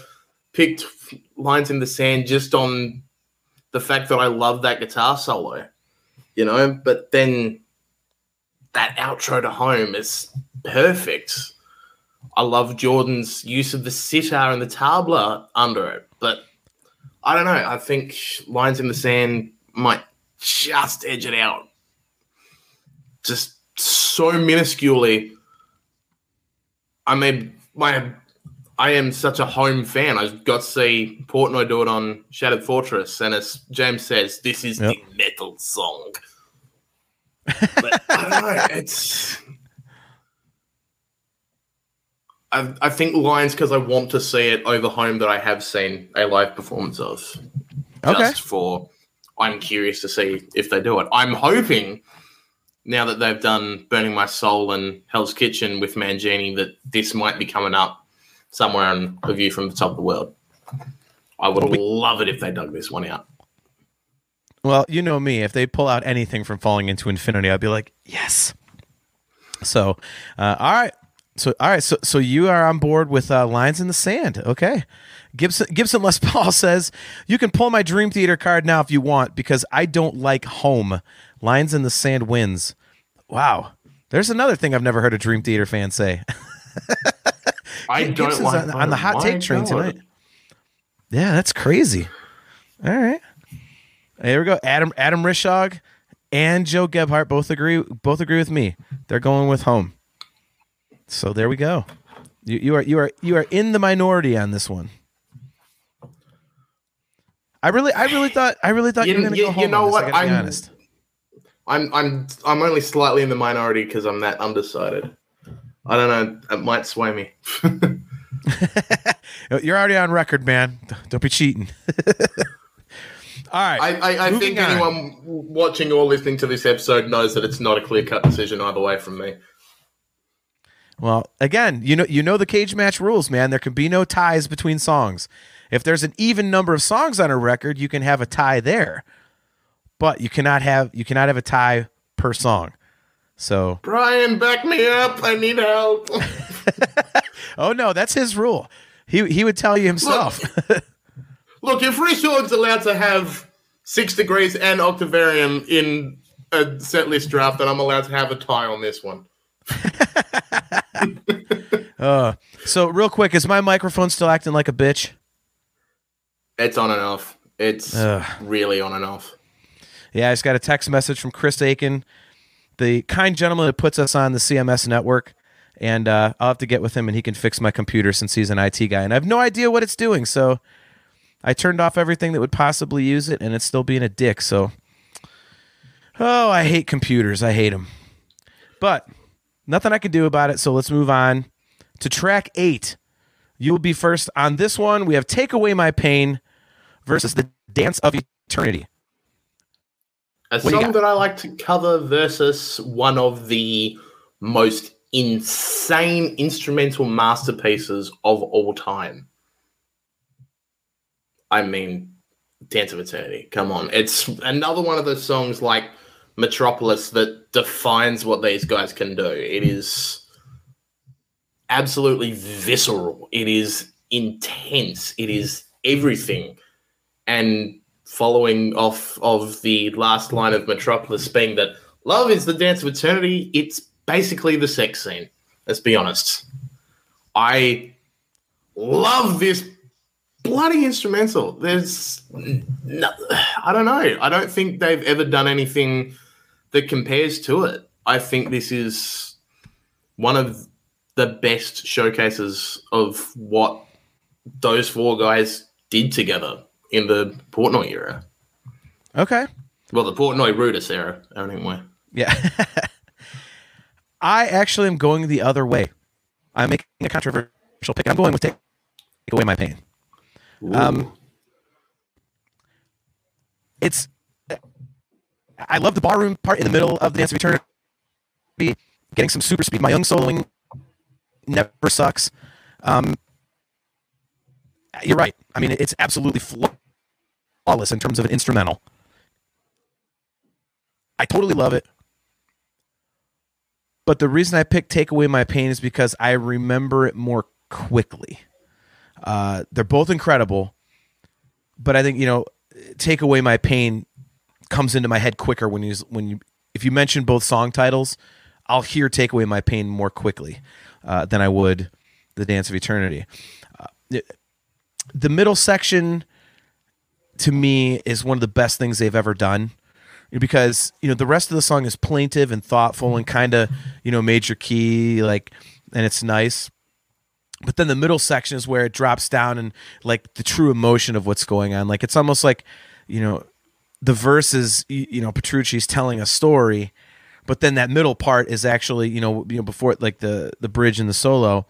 pick t- lines in the sand just on the fact that I love that guitar solo, you know. But then that outro to home is perfect. I love Jordan's use of the sitar and the tabla under it, but I don't know. I think lines in the sand might just edge it out just so minusculely. I mean, my I am such a home fan. I got to see Portnoy do it on Shattered Fortress, and as James says, this is Yep. the metal song. But I don't know. It's. I, I think Lines because I want to see it over home that I have seen a live performance of. Okay. Just for, I'm curious to see if they do it. I'm hoping now that they've done Burning My Soul and Hell's Kitchen with Mangini that this might be coming up somewhere on A View from the Top of the World. I would love it if they dug this one out. Well, you know me. If they pull out anything from Falling into Infinity, I'd be like, yes. So, uh, all right. So, all right. So, so you are on board with uh, Lines in the Sand. Okay. Gibson Gibson Les Paul says you can pull my Dream Theater card now if you want because I don't like home. Lines in the Sand wins. Wow. There's another thing I've never heard a Dream Theater fan say. I don't Gibson's like on, on the hot take train tonight. Yeah, that's crazy. All right. Here we go. Adam Adam Rishog and Joe Gebhardt both agree both agree with me. They're going with home. So there we go. You, you are you are you are in the minority on this one. I really I really thought I really thought you, You- were going to go you know this, what? be I'm- honest. I'm I'm I'm only slightly in the minority because I'm that undecided. I don't know. It might sway me. You're already on record, man. Don't be cheating. All right. I, I, I think on. anyone watching or listening to this episode knows that it's not a clear cut decision either way from me. Well, again, you know you know the cage match rules, man. There can be no ties between songs. If there's an even number of songs on a record, you can have a tie there. But you cannot have you cannot have a tie per song. So, Brian, back me up. I need help. oh no, that's his rule. He he would tell you himself. Look, if Richard's allowed to have six degrees and Octavarium in a set list draft, then I'm allowed to have a tie on this one. uh, so real quick, is my microphone still acting like a bitch? It's on and off. It's Ugh. really on and off. Yeah, I just got a text message from Chris Aiken, the kind gentleman that puts us on the CMS network. And uh, I'll have to get with him and he can fix my computer since he's an IT guy. And I have no idea what it's doing. So I turned off everything that would possibly use it and it's still being a dick. So, oh, I hate computers. I hate them. But nothing I can do about it. So let's move on to track eight. You will be first on this one. We have Take Away My Pain versus The Dance of Eternity. A What song that I like to cover versus one of the most insane instrumental masterpieces of all time. I mean, Dance of Eternity. Come on. It's another one of those songs like Metropolis that defines what these guys can do. It is absolutely visceral. It is intense. It is everything. And following off of the last line of Metropolis being that love is the dance of eternity, it's basically the sex scene. Let's be honest. I love this bloody instrumental. There's no, I don't know. I don't think they've ever done anything that compares to it. I think this is one of the best showcases of what those four guys did together in the Portnoy era. Okay. Well, the Portnoy Rudess era, anyway. Yeah. I actually am going the other way. I'm making a controversial pick. I'm going with take, take away my pain. Um, it's I love the barroom part in the middle of the Dance of Eternity. Getting some super speed. Myung soloing never sucks. Um, you're right. I mean, it's absolutely flawless in terms of an instrumental. I totally love it. But the reason I picked Take Away My Pain is because I remember it more quickly. Uh, they're both incredible, but I think you know, Take Away My Pain comes into my head quicker when you when you if you mention both song titles, I'll hear Take Away My Pain more quickly uh, than I would The Dance of Eternity. Uh, the middle section to me is one of the best things they've ever done because you know the rest of the song is plaintive and thoughtful and kind of you know major key like and it's nice but then the middle section is where it drops down and like the true emotion of what's going on like it's almost like you know the verse is you know petrucci's telling a story but then that middle part is actually you know you know before like the the bridge and the solo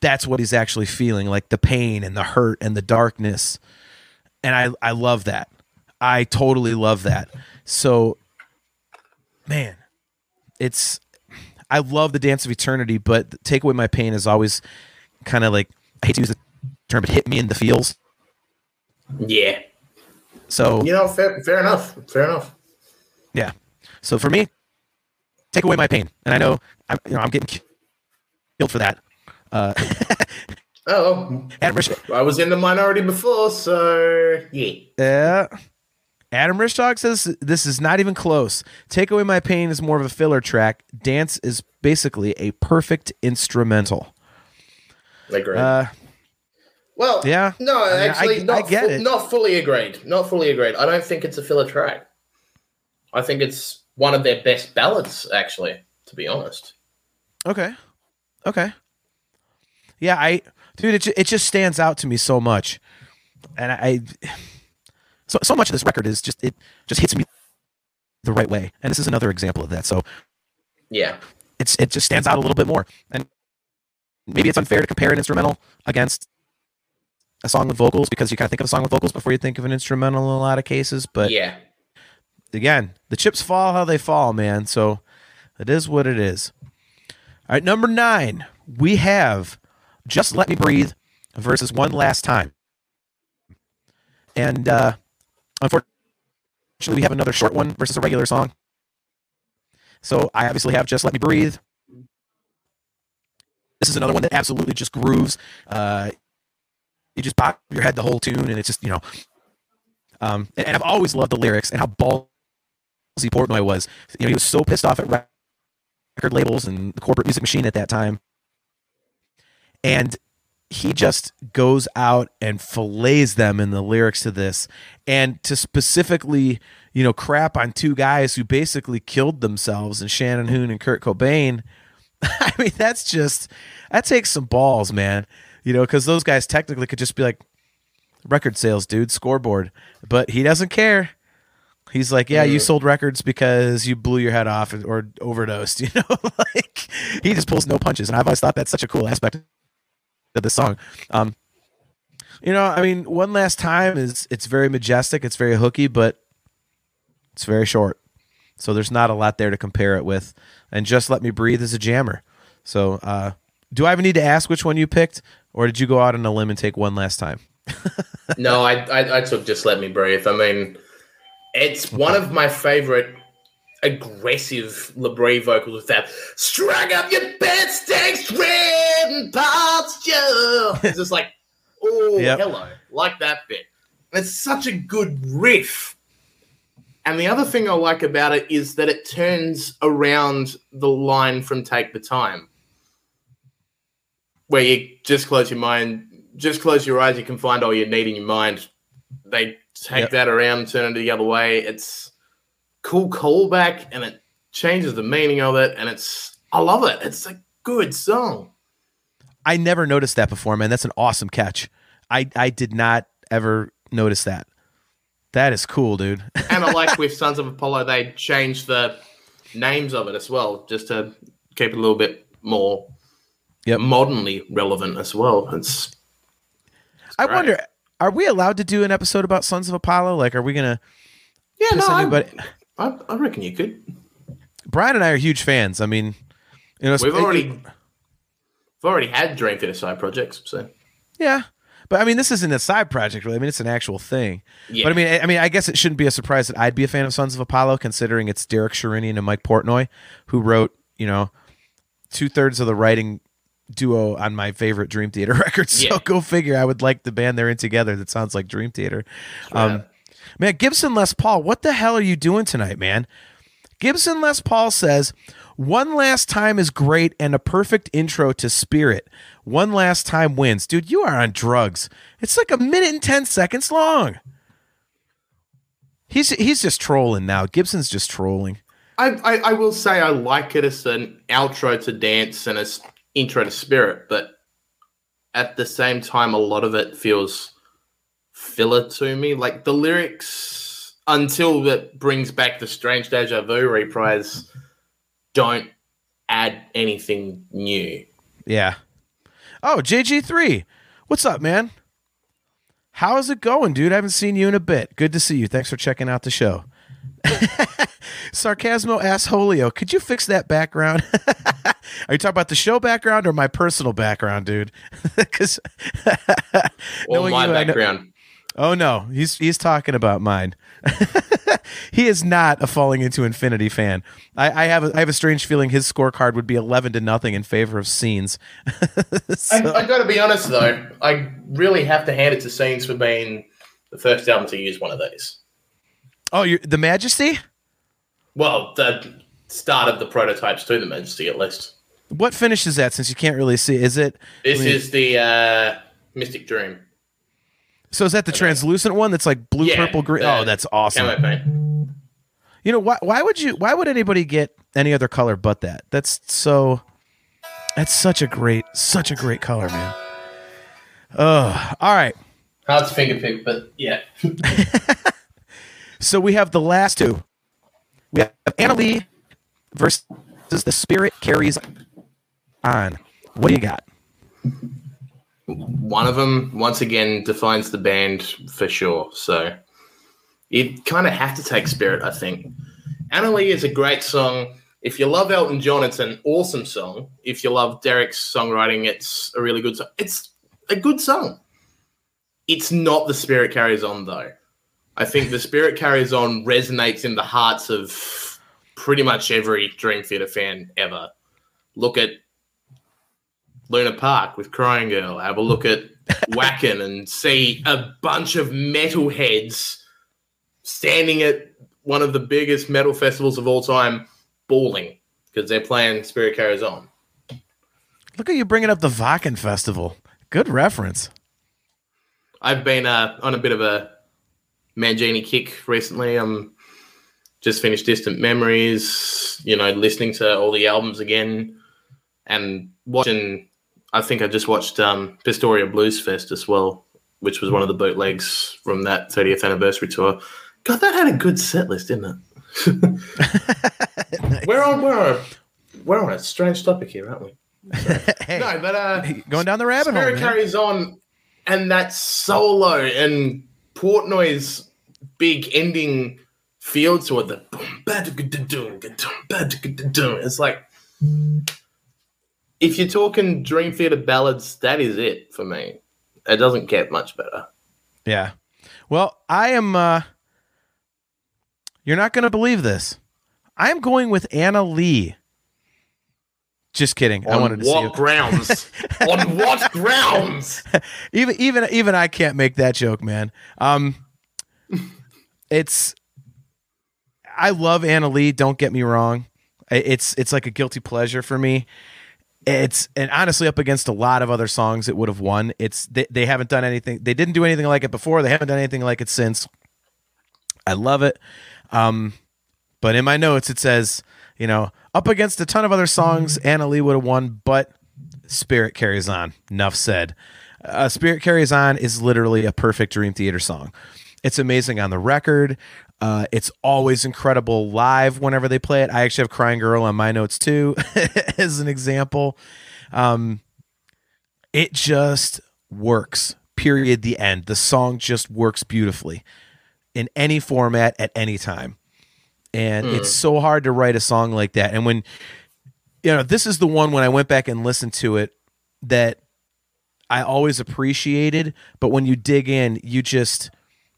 that's what he's actually feeling like the pain and the hurt and the darkness and i i love that i totally love that so, man, it's I love the Dance of Eternity, but take away my pain is always kind of like I hate to use the term, but hit me in the feels. Yeah. So you know, fair, fair enough. Fair enough. Yeah. So for me, take away my pain, and I know I'm you know I'm getting killed for that. Uh, oh, I was in the minority before, so yeah. Yeah. Adam Rishog says this is not even close. Take Away My Pain is more of a filler track. Dance is basically a perfect instrumental. Agreed. Uh, well, yeah. No, I mean, actually, I, not, I get fu- it. not fully agreed. Not fully agreed. I don't think it's a filler track. I think it's one of their best ballads, actually, to be honest. Okay. Okay. Yeah, I, dude, it, it just stands out to me so much. And I, so so much of this record is just it just hits me the right way, and this is another example of that. So yeah, it's it just stands out a little bit more, and maybe it's unfair to compare an instrumental against a song with vocals because you kind of think of a song with vocals before you think of an instrumental in a lot of cases. But yeah, again, the chips fall how they fall, man. So it is what it is. All right, number nine, we have "Just Let Me Breathe" versus "One Last Time," and uh, Unfortunately, we have another short one versus a regular song. So I obviously have Just Let Me Breathe. This is another one that absolutely just grooves. Uh, you just pop your head the whole tune, and it's just, you know. Um, and, and I've always loved the lyrics and how ballsy Portnoy was. You know, he was so pissed off at record labels and the corporate music machine at that time. And he just goes out and fillets them in the lyrics to this and to specifically you know crap on two guys who basically killed themselves and shannon hoon and kurt cobain i mean that's just that takes some balls man you know because those guys technically could just be like record sales dude scoreboard but he doesn't care he's like yeah you sold records because you blew your head off or overdosed you know like he just pulls no punches and i've always thought that's such a cool aspect of the song. Um, you know, I mean, one last time is it's very majestic, it's very hooky, but it's very short. So there's not a lot there to compare it with. And just let me breathe is a jammer. So uh, do I even need to ask which one you picked, or did you go out on a limb and take one last time? no, I, I, I took just let me breathe. I mean, it's one of my favorite aggressive LaBrie vocals with that strung up your bed stakes red posture. It's just like, oh, yep. hello, like that bit. It's such a good riff. And the other thing I like about it is that it turns around the line from Take the Time, where you just close your mind, just close your eyes, you can find all you need in your mind. They take yep. that around, turn it the other way. It's cool callback and it changes the meaning of it and it's I love it. It's a good song. I never noticed that before, man. That's an awesome catch. I I did not ever notice that. That is cool, dude. and I like with Sons of Apollo, they changed the names of it as well, just to keep it a little bit more yep. modernly relevant as well. It's, it's I wonder, are we allowed to do an episode about Sons of Apollo? Like, are we gonna? Yeah, no. Anybody? I, I reckon you could. Brian and I are huge fans. I mean, you know, we've already we've already had Dream Theater side projects, so yeah. But I mean, this isn't a side project, really. I mean, it's an actual thing. Yeah. But I mean, I, I mean, I guess it shouldn't be a surprise that I'd be a fan of Sons of Apollo, considering it's Derek Sherinian and Mike Portnoy who wrote, you know, two thirds of the writing duo on my favorite Dream Theater record. So Yeah. go figure. I would like the band they're in together that sounds like Dream Theater. Um, right. man, Gibson Les Paul, what the hell are you doing tonight, man? Gibson Les Paul says, One last time is great and a perfect intro to Spirit. One last time wins. Dude, you are on drugs. It's like a minute and 10 seconds long. He's he's just trolling now. Gibson's just trolling. I, I, I will say I like it as an outro to dance and as intro to spirit, but at the same time, a lot of it feels filler to me. Like the lyrics, until it brings back the strange deja vu reprise, don't add anything new. Yeah. Oh, JG3. What's up, man? How's it going, dude? I haven't seen you in a bit. Good to see you. Thanks for checking out the show. Sarcasmo assholio. Could you fix that background? Are you talking about the show background or my personal background, dude? Because Or my I know- background. Oh no, he's he's talking about mine. he is not a falling into infinity fan. I, I have a, I have a strange feeling his scorecard would be eleven to nothing in favor of scenes. I, I got to be honest though, I really have to hand it to Scenes for being the first album to use one of these. oh, you're, the Majesty. Well, the start of the prototypes to the Majesty, at least. What finish is that? Since you can't really see, is it? This I mean- is the uh, Mystic Dream. So is that the translucent one that's like blue, Yeah, purple, green? Oh, that's awesome. You know why? Why would you? Why would anybody get any other color but that? That's so. That's such a great, such a great color, man. Oh, all right. Hard to finger pick, but yeah. So we have the last two. We have Anna Lee versus the Spirit Carries On. What do you got? One of them, once again, defines the band for sure. So you kind of have to take Spirit, I think. Anna Lee is a great song. If you love Elton John, it's an awesome song. If you love Derek's songwriting, it's a really good song. It's a good song. It's not The Spirit Carries On, though. I think The Spirit Carries On resonates in the hearts of pretty much every Dream Theater fan ever. Look at Luna Park with Crying Girl. Have a look at Wacken and see a bunch of metalheads standing at one of the biggest metal festivals of all time, bawling because they're playing Spirit Carries On. Look at you bringing up the Wacken Festival. Good reference. I've been uh, on a bit of a Mangini kick recently. I'm just finished Distant Memories, you know, listening to all the albums again and watching. I think I just watched um, Pistoia Blues Fest as well, which was one of the bootlegs from that 30th anniversary tour. God, that had a good set list, didn't it? We're on we're on a, we're on a strange topic here, aren't we? hey, No, but uh, going down the rabbit hole. Man. carries on, and that solo and Portnoy's big ending feel to it. The it's like if you're talking Dream Theater ballads, that is it for me. It doesn't get much better. Yeah. Well, I am. uh You're not going to believe this. I'm going with Anna Lee. Just kidding. I wanted to see what grounds? On what grounds? even even even I can't make that joke, man. Um, it's I love Anna Lee. Don't get me wrong. It's it's like a guilty pleasure for me. It's and honestly up against a lot of other songs it would have won. It's they, they haven't done anything. They didn't do anything like it before. They haven't done anything like it since. I love it. Um, but in my notes it says, you know, up against a ton of other songs, Anna Lee would have won, but Spirit carries on. Enough said. Uh, Spirit carries on is literally a perfect Dream Theater song. It's amazing on the record. Uh, it's always incredible live whenever they play it. I actually have Crying Girl on my notes too, as an example. Um, it just works. Period. The end. The song just works beautifully in any format at any time. And it's hmm. so hard to write a song like that. And when you know, this is the one when I went back and listened to it that I always appreciated, but when you dig in, you just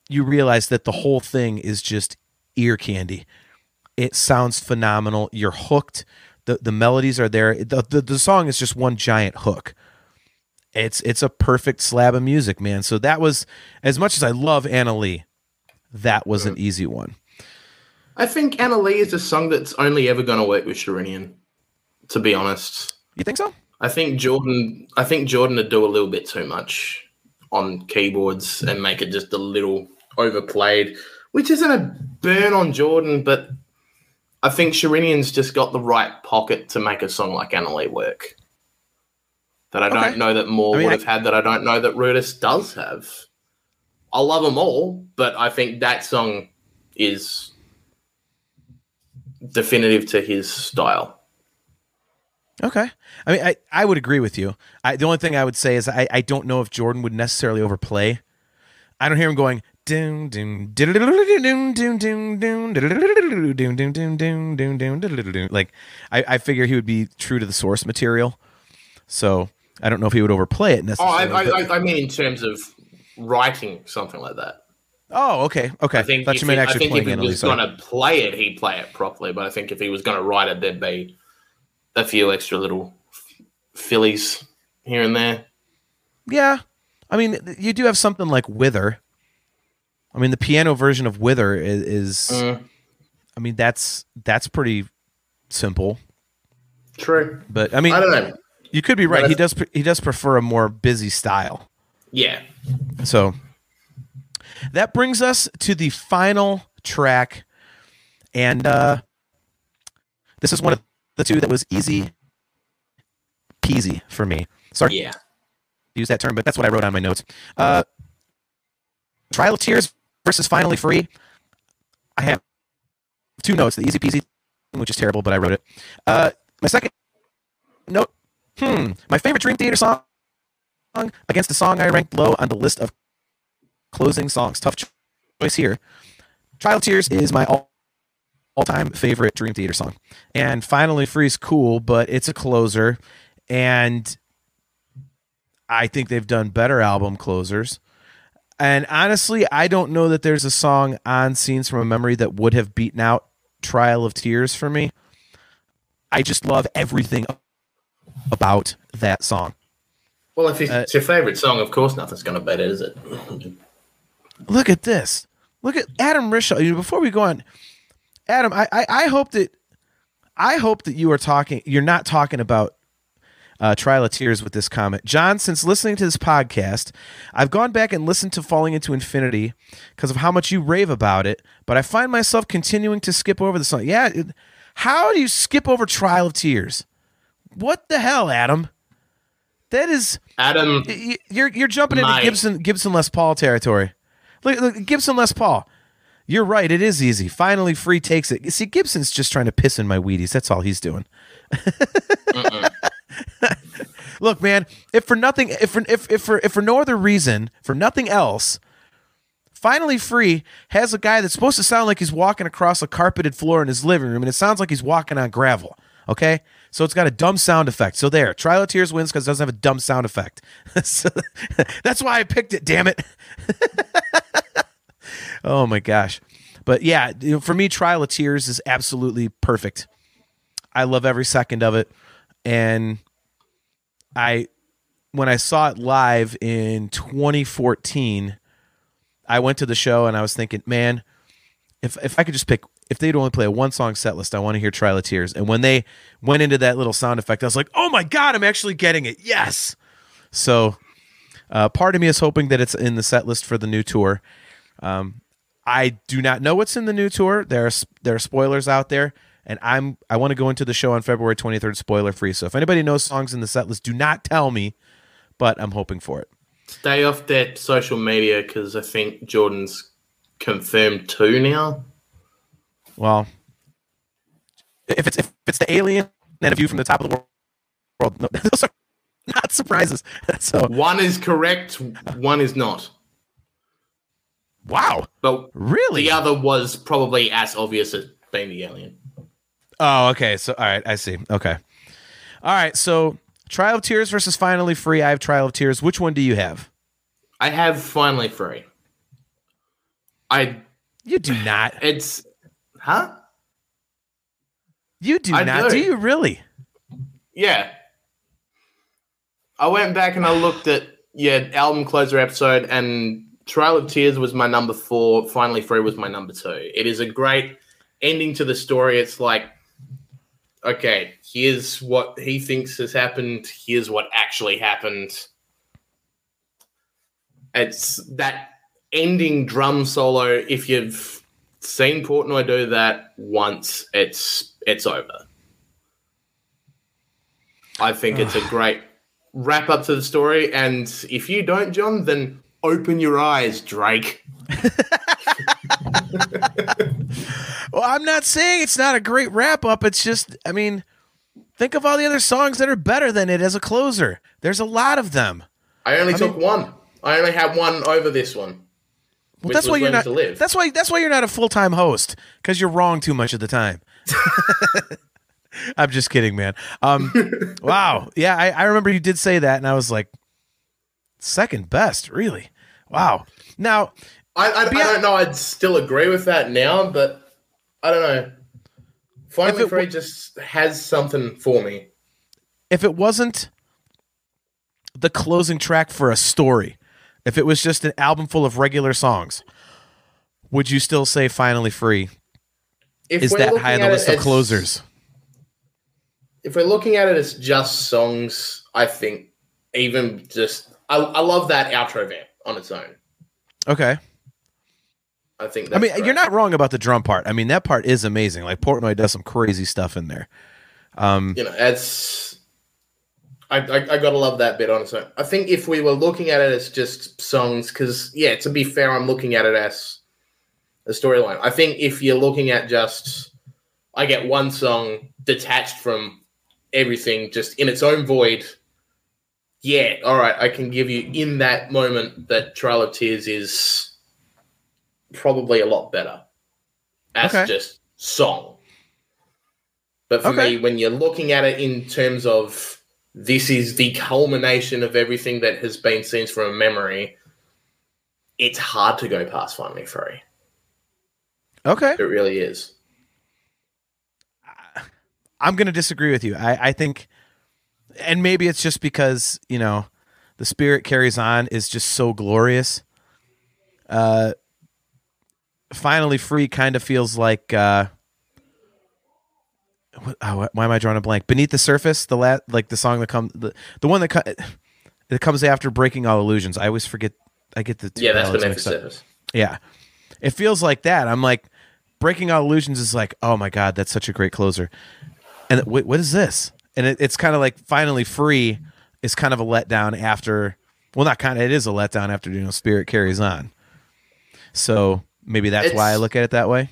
you realize that the whole thing is just ear candy. It sounds phenomenal. You're hooked. The the melodies are there. The, the the song is just one giant hook. It's it's a perfect slab of music, man. So that was as much as I love Anna Lee, that was an hmm. easy one. I think Anna Lee is a song that's only ever going to work with Sherinian. To be honest, You think so? I think Jordan. I think Jordan would do a little bit too much on keyboards and make it just a little overplayed, which isn't a burn on Jordan, but I think Sherinian's just got the right pocket to make a song like Anna Lee work. That I don't know that Moore I mean, would I- have had. That I don't know that Rudess does have. I love them all, but I think that song is definitive to his style. Okay. I mean, I, I would agree with you. I, the only thing I would say is I, I don't know if Jordan would necessarily overplay. I don't hear him going doom doom doom doom doom doom doom doom doom doom doom doom doom like I, I figure he would be true to the source material. So I don't know if he would overplay it Oh, I, necessarily. I, I mean in terms of writing something like that. Oh, okay, okay. I think, Thought if you meant he, I actually think if he Anna was going to play it, he'd play it properly. But I think if he was going to write it, there'd be a few extra little fillies here and there. Yeah, I mean, you do have something like Wither. I mean, the piano version of Wither is, is Mm, I mean, that's that's pretty simple. true. But I mean, I don't know. You could be right. He does. He does prefer a more busy style. Yeah. So that brings us to the final track, and uh, this is one of the two that was easy peasy for me. Sorry Yeah. use that term, but that's what I wrote on my notes. Uh, Trial of Tears versus Finally Free. I have two notes: the easy peasy, which is terrible, but I wrote it. Uh, my second note. Hmm. My favorite Dream Theater song against a song I ranked low on the list of closing songs. Tough choice here. Trial of Tears is my all all-time favorite Dream Theater song. And Finally Free's cool, but it's a closer and I think they've done better album closers. And honestly, I don't know that there's a song on Scenes from a Memory that would have beaten out Trial of Tears for me. I just love everything about that song. Well, if it's, Uh, it's your favorite song, of course nothing's going to beat it, is it? Look at this. Look at Adam Rishaw. You know, before we go on, Adam, I, I, I hope that I hope that you are talking. You're not talking about uh, Trial of Tears with this comment, John. Since listening to this podcast, I've gone back and listened to Falling into Infinity because of how much you rave about it. But I find myself continuing to skip over the song. Yeah, it- how do you skip over Trial of Tears? What the hell, Adam? That is Adam, y- you're you're jumping into Gibson Gibson Les Paul territory. Look, look, Gibson Les Paul. You're right. It is easy. Finally, free takes it. See, Gibson's just trying to piss in my Wheaties. That's all he's doing. Look, man. If for nothing, if for if if for if for no other reason, for nothing else, Finally Free has a guy that's supposed to sound like he's walking across a carpeted floor in his living room, and it sounds like he's walking on gravel. Okay, so it's got a dumb sound effect. So there, Trial of Tears wins because it doesn't have a dumb sound effect. So, that's why I picked it. Damn it. oh my gosh, but yeah, for me, Trial of Tears is absolutely perfect. I love every second of it, and I when I saw it live in 2014. I went to the show and I was thinking, man, if if I could just pick, if they'd only play a one song set list, I want to hear Trial of Tears. And when they went into that little sound effect, I was like, oh my god, I'm actually getting it. Yes. So, uh, part of me is hoping that it's in the set list for the new tour. Um, I do not know what's in the new tour. There are there are spoilers out there, and I'm I want to go into the show on February 23rd, spoiler free. So if anybody knows songs in the set list, do not tell me, but I'm hoping for it. stay off that social media because I think Jordan's confirmed two now. Well, if it's if it's the alien and a view from the top of the world, no, those are not surprises. So One is correct, one is not. wow, But really? the other was probably as obvious as being the alien. Oh, okay. So all right, I see. Okay, all right. So Trial of Tears versus Finally Free. I have Trial of Tears. Which one do you have? I have finally free. I You do not. it's huh? You do I not. Do do. you really? Yeah. I went back and I looked at yeah, album closer episode and Trial of Tears was my number four, Finally Free was my number two. It is a great ending to the story. It's like okay, here's what he thinks has happened, here's what actually happened. It's that ending drum solo, if you've seen Portnoy do that once, it's it's over. I think it's a great wrap up to the story. And if you don't, John, then open your eyes, Drake. Well, I'm not saying it's not a great wrap up. It's just, I mean, think of all the other songs that are better than it as a closer. There's a lot of them. I only I took mean- one. I only had one over this one. Well, that's why you're not. live. That's why. That's why you're not a full time host because you're wrong too much of the time. I'm just kidding, man. Um, wow. Yeah, I, I remember you did say that, and I was like, second best, really? Wow. Now, I, I, I don't know. I'd still agree with that now, but I don't know. Finally it Free just has something for me. if it wasn't the closing track for a story, if it was just an album full of regular songs, would you still say "Finally Free"? If Is that high on the list of closers? If we're looking at it as just songs, I think even just I, I love that outro vamp on its own. Okay. I think. I mean, great. you're not wrong about the drum part. I mean, that part is amazing. Like Portnoy does some crazy stuff in there. Um, you know, it's I, I I gotta love that bit on its own. I think if we were looking at it as just songs, because yeah, to be fair, I'm looking at it as a storyline. I think if you're looking at just I get one song detached from everything, just in its own void. Yeah, all right, I can give you in that moment that Trial of Tears is probably a lot better as Okay. just song. But for Okay. me, when you're looking at it in terms of this is the culmination of everything that has been scenes from a memory, it's hard to go past Finally Free. okay. It really is. I'm going to disagree with you. I, I think, and maybe it's just because, you know, the spirit carries on is just so glorious. Uh, finally free kind of feels like, uh, what, oh, why am I drawing a blank? Beneath the surface, the la- like the song that comes, the, the one that, co- that comes after breaking all illusions. I always forget. I get the Yeah, that's beneath the surface. Yeah. It feels like that. I'm like, Breaking All Illusions is like, oh my God, that's such a great closer. And wait, what is this? And it, it's kind of like finally free is kind of a letdown after, well, not kind of, it is a letdown after, you know, Spirit carries on. So maybe that's why I look at it that way.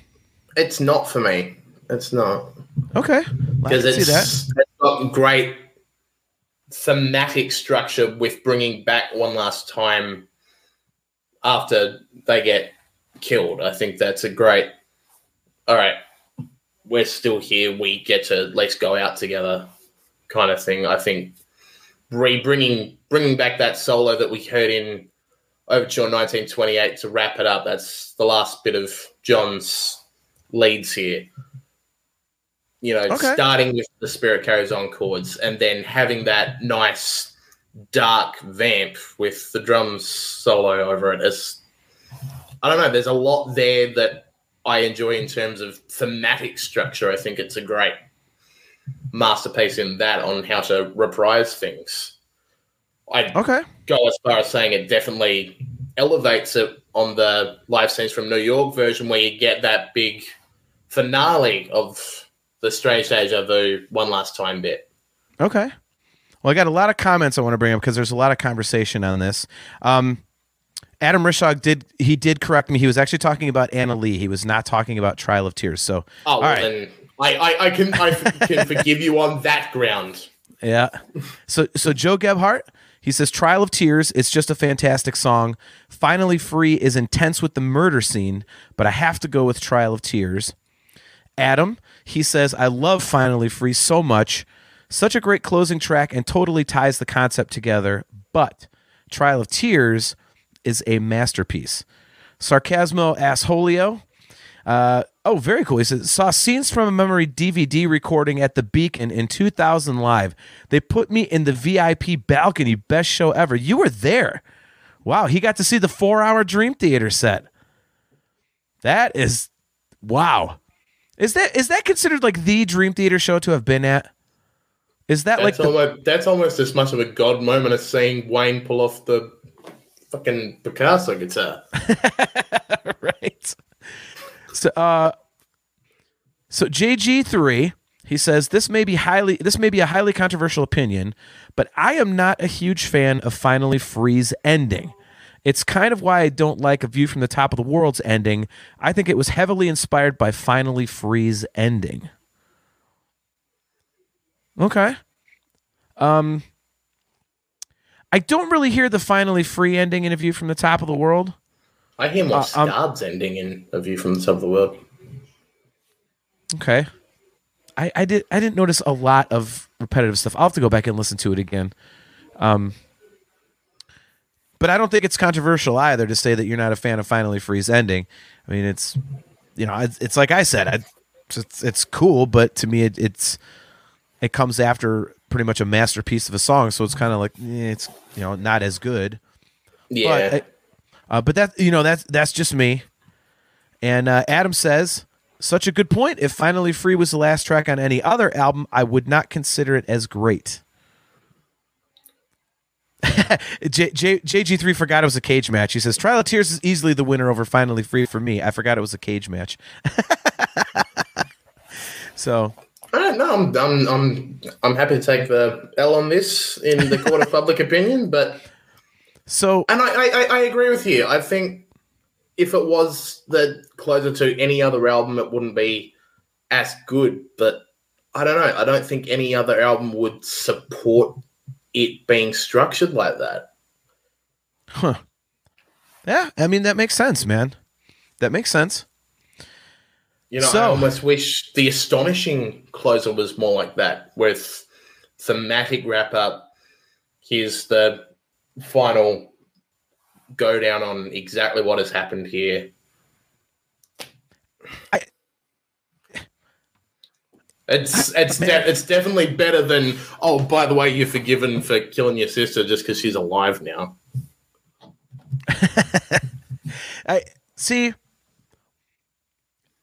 It's not for me. It's not. Okay. I because see it's, that. it's got great thematic structure with bringing back one last time after they get killed. I think that's a great. All right, we're still here. We get to at least go out together, kind of thing. I think re bringing bringing back that solo that we heard in Overture 1928 to wrap it up. That's the last bit of John's leads here you know, Okay. starting with the Spirit Carries On chords and then having that nice dark vamp with the drums solo over it. It's, I don't know, there's a lot there that I enjoy in terms of thematic structure. I think it's a great masterpiece in that on how to reprise things. I'd Okay. go as far as saying it definitely elevates it on the live scenes from New York version where you get that big finale of the Strange Deja Vu one last time bit. Okay. Well, I got a lot of comments I want to bring up because there's a lot of conversation on this. Um, Adam Rishog did he did correct me. He was actually talking about Anna Lee. He was not talking about Trial of Tears. So Oh, well, right. then I, I, I can I can forgive you on that ground. Yeah. So so Joe Gebhardt, he says Trial of Tears, it's just a fantastic song. Finally Free is intense with the murder scene, but I have to go with Trial of Tears. Adam, he says I love Finally Free so much. Such a great closing track and totally ties the concept together, but Trial of Tears is a masterpiece. Sarcasmo Assholio. Uh, oh, very cool. He says, saw scenes from a memory DVD recording at the Beacon in 2000 live. They put me in the VIP balcony. Best show ever. You were there. Wow. He got to see the four hour Dream Theater set. That is, wow. Is that is that considered like the Dream Theater show to have been at? Is that That's like the, almost that's almost as much of a god moment as seeing Wayne pull off the fucking Picasso guitar. right? So, uh, so JG three, he says this may be highly this may be a highly controversial opinion, but I am not a huge fan of Finally Free's ending. It's kind of why I don't like A View from the Top of the World's ending. I think it was heavily inspired by Finally Free's ending. Okay. Um I don't really hear the finally free ending in A View from the Top of the World. I hear more Uh, um, ending in A View from the Top of the World. Okay. I, I did I didn't notice a lot of repetitive stuff. I'll have to go back and listen to it again. Um but I don't think it's controversial either to say that you're not a fan of Finally Free's ending. I mean, it's you know, it's, it's like I said, I, it's it's cool, but to me, it, it's it comes after pretty much a masterpiece of a song, so it's kind of like eh, it's you know not as good. Yeah. But, uh, but that you know that's that's just me. And uh, Adam says, such a good point. If Finally Free was the last track on any other album, I would not consider it as great. J, J, JG3 forgot it was a cage match. He says, Trial of Tears is easily the winner over Finally Free for me. I forgot it was a cage match. so, I don't know. I'm, I'm, I'm, I'm happy to take the L on this in the court of public opinion, but so and I, I, I agree with you. I think if it was the closer to any other album, it wouldn't be as good. But I don't know. I don't think any other album would support it being structured like that. Huh. Yeah, I mean that makes sense, man. That makes sense. You know, I almost wish the astonishing closer was more like that, with thematic wrap up. Here's the final go down on exactly what has happened here. I- It's it's de- it's definitely better than oh by the way you're forgiven for killing your sister just because she's alive now. I see.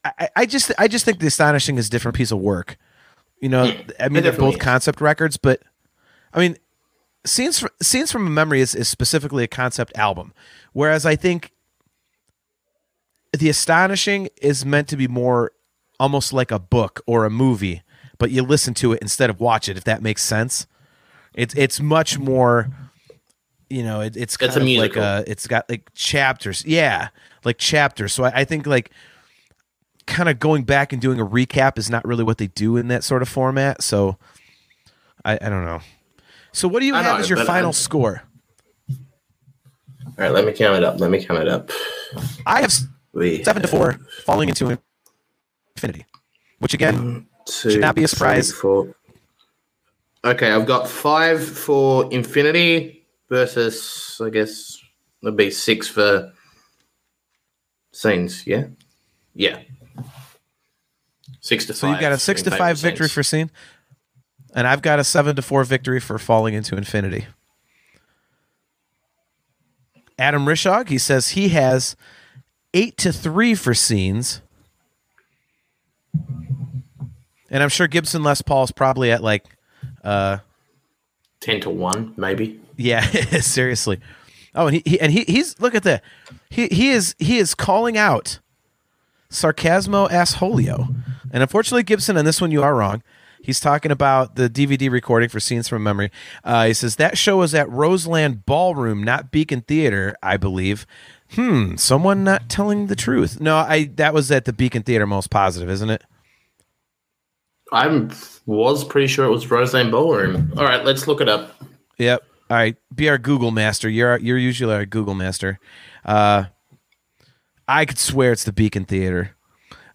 I, I just I just think the astonishing is a different piece of work. You know, hmm. I mean they're both is. concept records, but I mean scenes from, scenes from a memory is, is specifically a concept album, whereas I think the astonishing is meant to be more almost like a book or a movie, but you listen to it instead of watch it. If that makes sense, it's it's much more. You know, it, it's kind It's a of like a. It's got like chapters, yeah, like chapters. So I, I think like kind of going back and doing a recap is not really what they do in that sort of format. So I, I don't know. So what do you I have know, as your final I'm- score? All right, let me count it up. Let me count it up. I have We seven to four, falling into infinity, which again, two, Should not be a surprise. three, four. Okay, I've got five for Infinity versus, I guess, it'd be six for Scenes. Yeah, yeah. Six to so five. you've got a six to five victory Saints. for scene, and I've got a seven to four victory for falling into infinity. Adam Rishog, he says he has eight to three for scenes. And I'm sure Gibson Les Paul is probably at like uh ten to one, maybe. Yeah, seriously. Oh, and he, he and he he's look at that. He he is he is calling out Sarcasmo Assholio. And unfortunately, Gibson, on this one you are wrong. He's talking about the DVD recording for Scenes from Memory. Uh, he says that show was at Roseland Ballroom, not Beacon Theater, I believe. Hmm, someone not telling the truth. No, I that was at the Beacon Theater most positive, isn't it? I was pretty sure it was Roseland Ballroom. All right, let's look it up. Yep. All right. Be our Google master. You're our, you're usually our Google master. Uh, I could swear it's the Beacon Theater.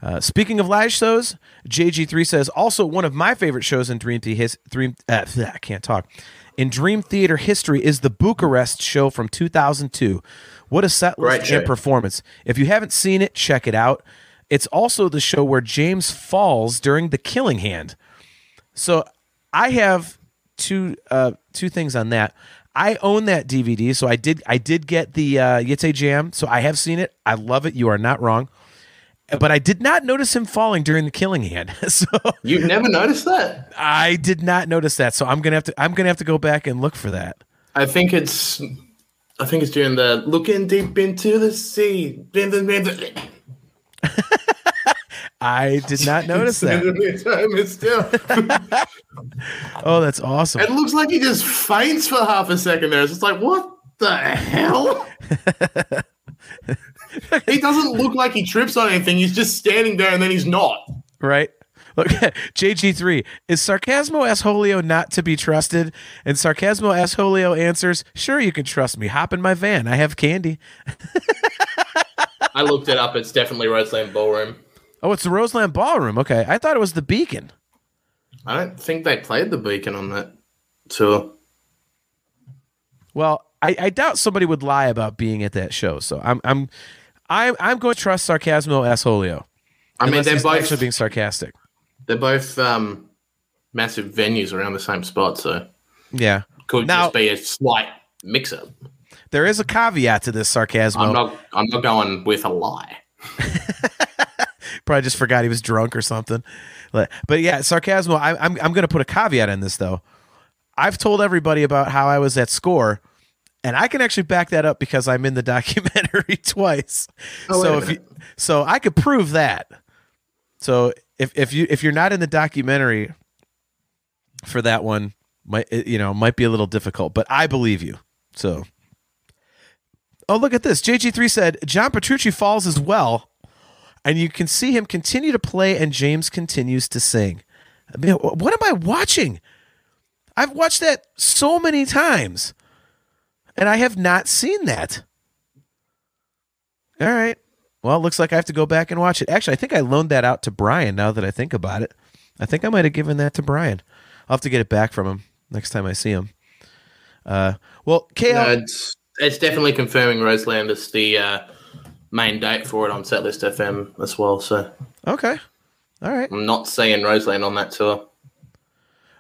Uh, speaking of live shows, JG3 says also one of my favorite shows in Dream, the- his, Dream uh, I can't talk. In Dream Theater history is the Bucharest show from 2002. What a set list and performance. If you haven't seen it, check it out. It's also the show where James falls during the killing hand. So I have two uh, two things on that. I own that DVD, so I did I did get the uh, Ytsejam, so I have seen it. I love it. You are not wrong. But I did not notice him falling during the killing hand. so You've never noticed that? I did not notice that. So I'm gonna have to I'm gonna have to go back and look for that. I think it's. I think it's during the looking deep into the sea. I did not notice that. It's still- Oh, that's awesome. It looks like he just faints for half a second there. It's just like, what the hell? he doesn't look like he trips on anything. He's just standing there and then he's not. right? Look, JG3 is Sarcasmo Asholio not to be trusted? And Sarcasmo Asholio answers, "Sure, you can trust me. Hop in my van. I have candy." I looked it up. It's definitely Roseland Ballroom. Oh, it's the Roseland Ballroom. Okay, I thought it was the Beacon. I don't think they played the Beacon on that tour. Well, I, I doubt somebody would lie about being at that show. So I'm I'm I'm I'm going to trust Sarcasmo Asholio. I mean, they're both actually being sarcastic. They're both um, massive venues around the same spot, so Yeah. could Now- just be a slight mix-up. There is a caveat to this sarcasm. I'm not. I'm not going with a lie. Probably just forgot he was drunk or something. But, but yeah, sarcasm. I, I'm, I'm going to put a caveat in this, though. I've told everybody about how I was at score, and I can actually back that up because I'm in the documentary twice. Oh, so if you, so I could prove that. So if, if you if you're not in the documentary for that one, might you know might be a little difficult, but I believe you. So Oh, look at this. JG3 said John Petrucci falls as well, and you can see him continue to play, and James continues to sing. I mean, what am I watching? I've watched that so many times, and I have not seen that. All right. Well, it looks like I have to go back and watch it. Actually, I think I loaned that out to Brian now that I think about it. I think I might have given that to Brian. I'll have to get it back from him next time I see him. Uh, well, KL, No, it's it's definitely confirming Roseland is the uh, main date for it on Setlist FM as well. So okay. All right. I'm not seeing Roseland on that tour.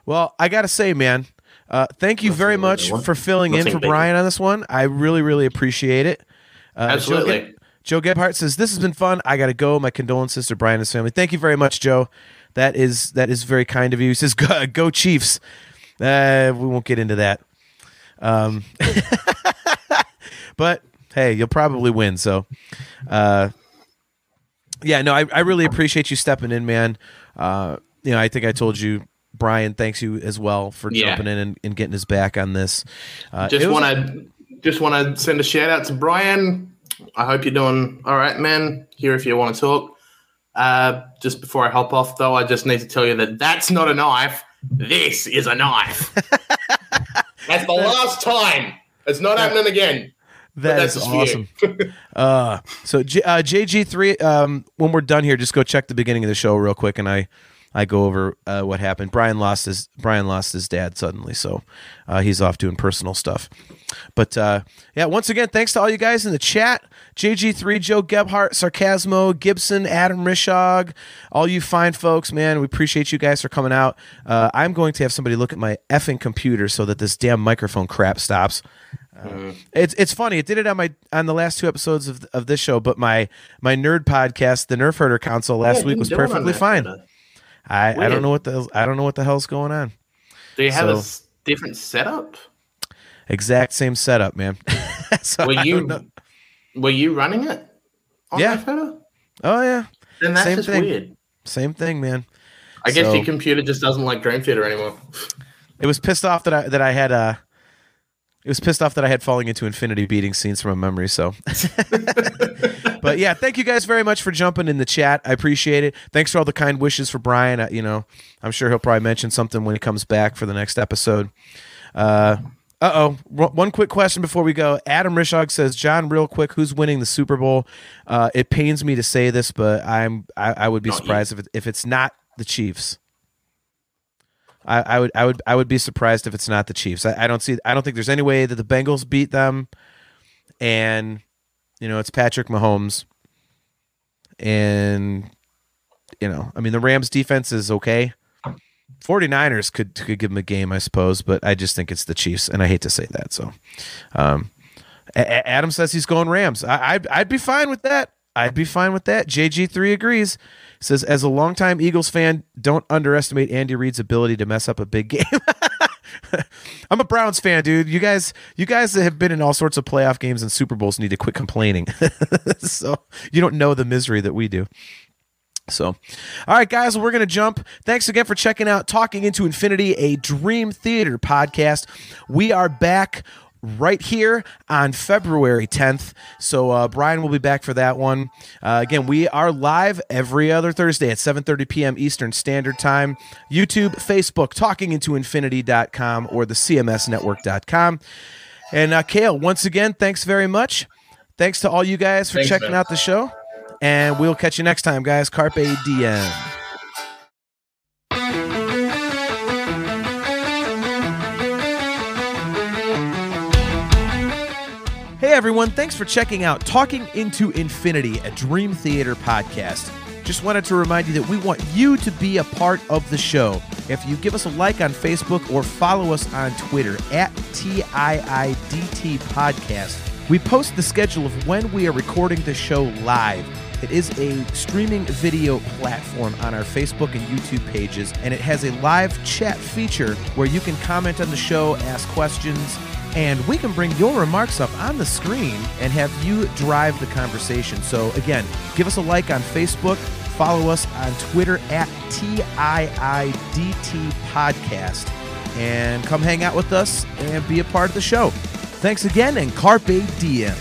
Well, I got to say, man, uh, thank you very much for filling in for. Brian on this one. I really, really appreciate it. Uh, Absolutely. Joe, Ge- Joe Gebhardt says this has been fun. I got to go. My condolences to Brian and his family. Thank you very much, Joe. That is that is very kind of you. He says, "Go, go Chiefs." Uh, we won't get into that. Um, but hey, you'll probably win. So, uh, yeah, no, I, I really appreciate you stepping in, man. Uh, you know, I think I told you, Brian, thanks you as well for Yeah. jumping in and, and getting his back on this. Uh, Just want to just want to send a shout out to Brian. I hope you're doing all right, man. Here if you want to talk. Uh, just before I hop off, though, I just need to tell you that that's not a knife. This is a knife. that's the last time. It's not happening again. That that's is awesome. Uh, so J- uh, JG3, um, when we're done here, just go check the beginning of the show real quick, and I, I go over uh, what happened. Brian lost his Brian lost his dad suddenly, so uh, he's off doing personal stuff. But uh, yeah, once again, thanks to all you guys in the chat. JG3, Joe Gebhardt, Sarcasmo, Gibson, Adam Rishog, all you fine folks, man. We appreciate you guys for coming out. Uh, I'm going to have somebody look at my effing computer so that this damn microphone crap stops. It's it's funny. It did it on my on the last two episodes of of this show, but my my nerd podcast, the Nerf Herder Council, last Yeah, week was do it on perfectly fine. photo. I, I don't know what the I don't know what the hell's going on. Do you have a So- s- different setup? Exact same setup, man. so Were I don't know. you were you running it? On Yeah. Oh yeah, Then that's Same just thing. weird. same thing, man. I guess So- your computer just doesn't like Dream Theater anymore. It was pissed off that I that I had uh it was pissed off that I had falling into infinity beating scenes from a memory. So, but yeah, thank you guys very much for jumping in the chat. I appreciate it. Thanks for all the kind wishes for Brian. You know, I'm sure he'll probably mention something when he comes back for the next episode. Uh, Uh oh. One quick question before we go. Adam Rishog says, "John, real quick, who's winning the Super Bowl?" Uh, it pains me to say this, but I'm I, I would be not surprised you. if it, if it's not the Chiefs. I, I, would I would I would be surprised if it's not the Chiefs. I, I don't see I don't think there's any way that the Bengals beat them, and you know it's Patrick Mahomes, and you know I mean the Rams defense is okay. 49ers could could give them a game, I suppose, but I just think it's the Chiefs, and I hate to say that. So, um, a- Adam says he's going Rams. I- I'd, I'd be fine with that. I'd be fine with that. JG3 agrees. Says, as a longtime Eagles fan, don't underestimate Andy Reid's ability to mess up a big game. I'm a Browns fan, dude. You guys, you guys that have been in all sorts of playoff games and Super Bowls need to quit complaining. so you don't know the misery that we do. So, all right, guys, we're going to jump. Thanks again for checking out Talking Into Infinity, a Dream Theater podcast. We are back right here on February 10th. So uh, Brian will be back for that one. Uh, again, we are live every other Thursday at 7:30 p.m. Eastern Standard Time. YouTube, Facebook, talkingintoinfinity.com or the CMSnetwork.com. And uh, Cale, once again, thanks very much. Thanks to all you guys for thanks, checking man. out the show. And we'll catch you next time, guys. Carpe diem. Everyone, thanks for checking out Talking Into Infinity, a Dream Theater podcast. Just wanted to remind you that we want you to be a part of the show. If you give us a like on Facebook or follow us on Twitter at TIIDT Podcast, we post the schedule of when we are recording the show live it is a streaming video platform on our Facebook and YouTube pages, and it has a live chat feature where you can comment on the show, ask questions, and we can bring your remarks up on the screen and have you drive the conversation. So, again, give us a like on Facebook, follow us on Twitter at TIIDT Podcast, and come hang out with us and be a part of the show. Thanks again, and Carpe Diem.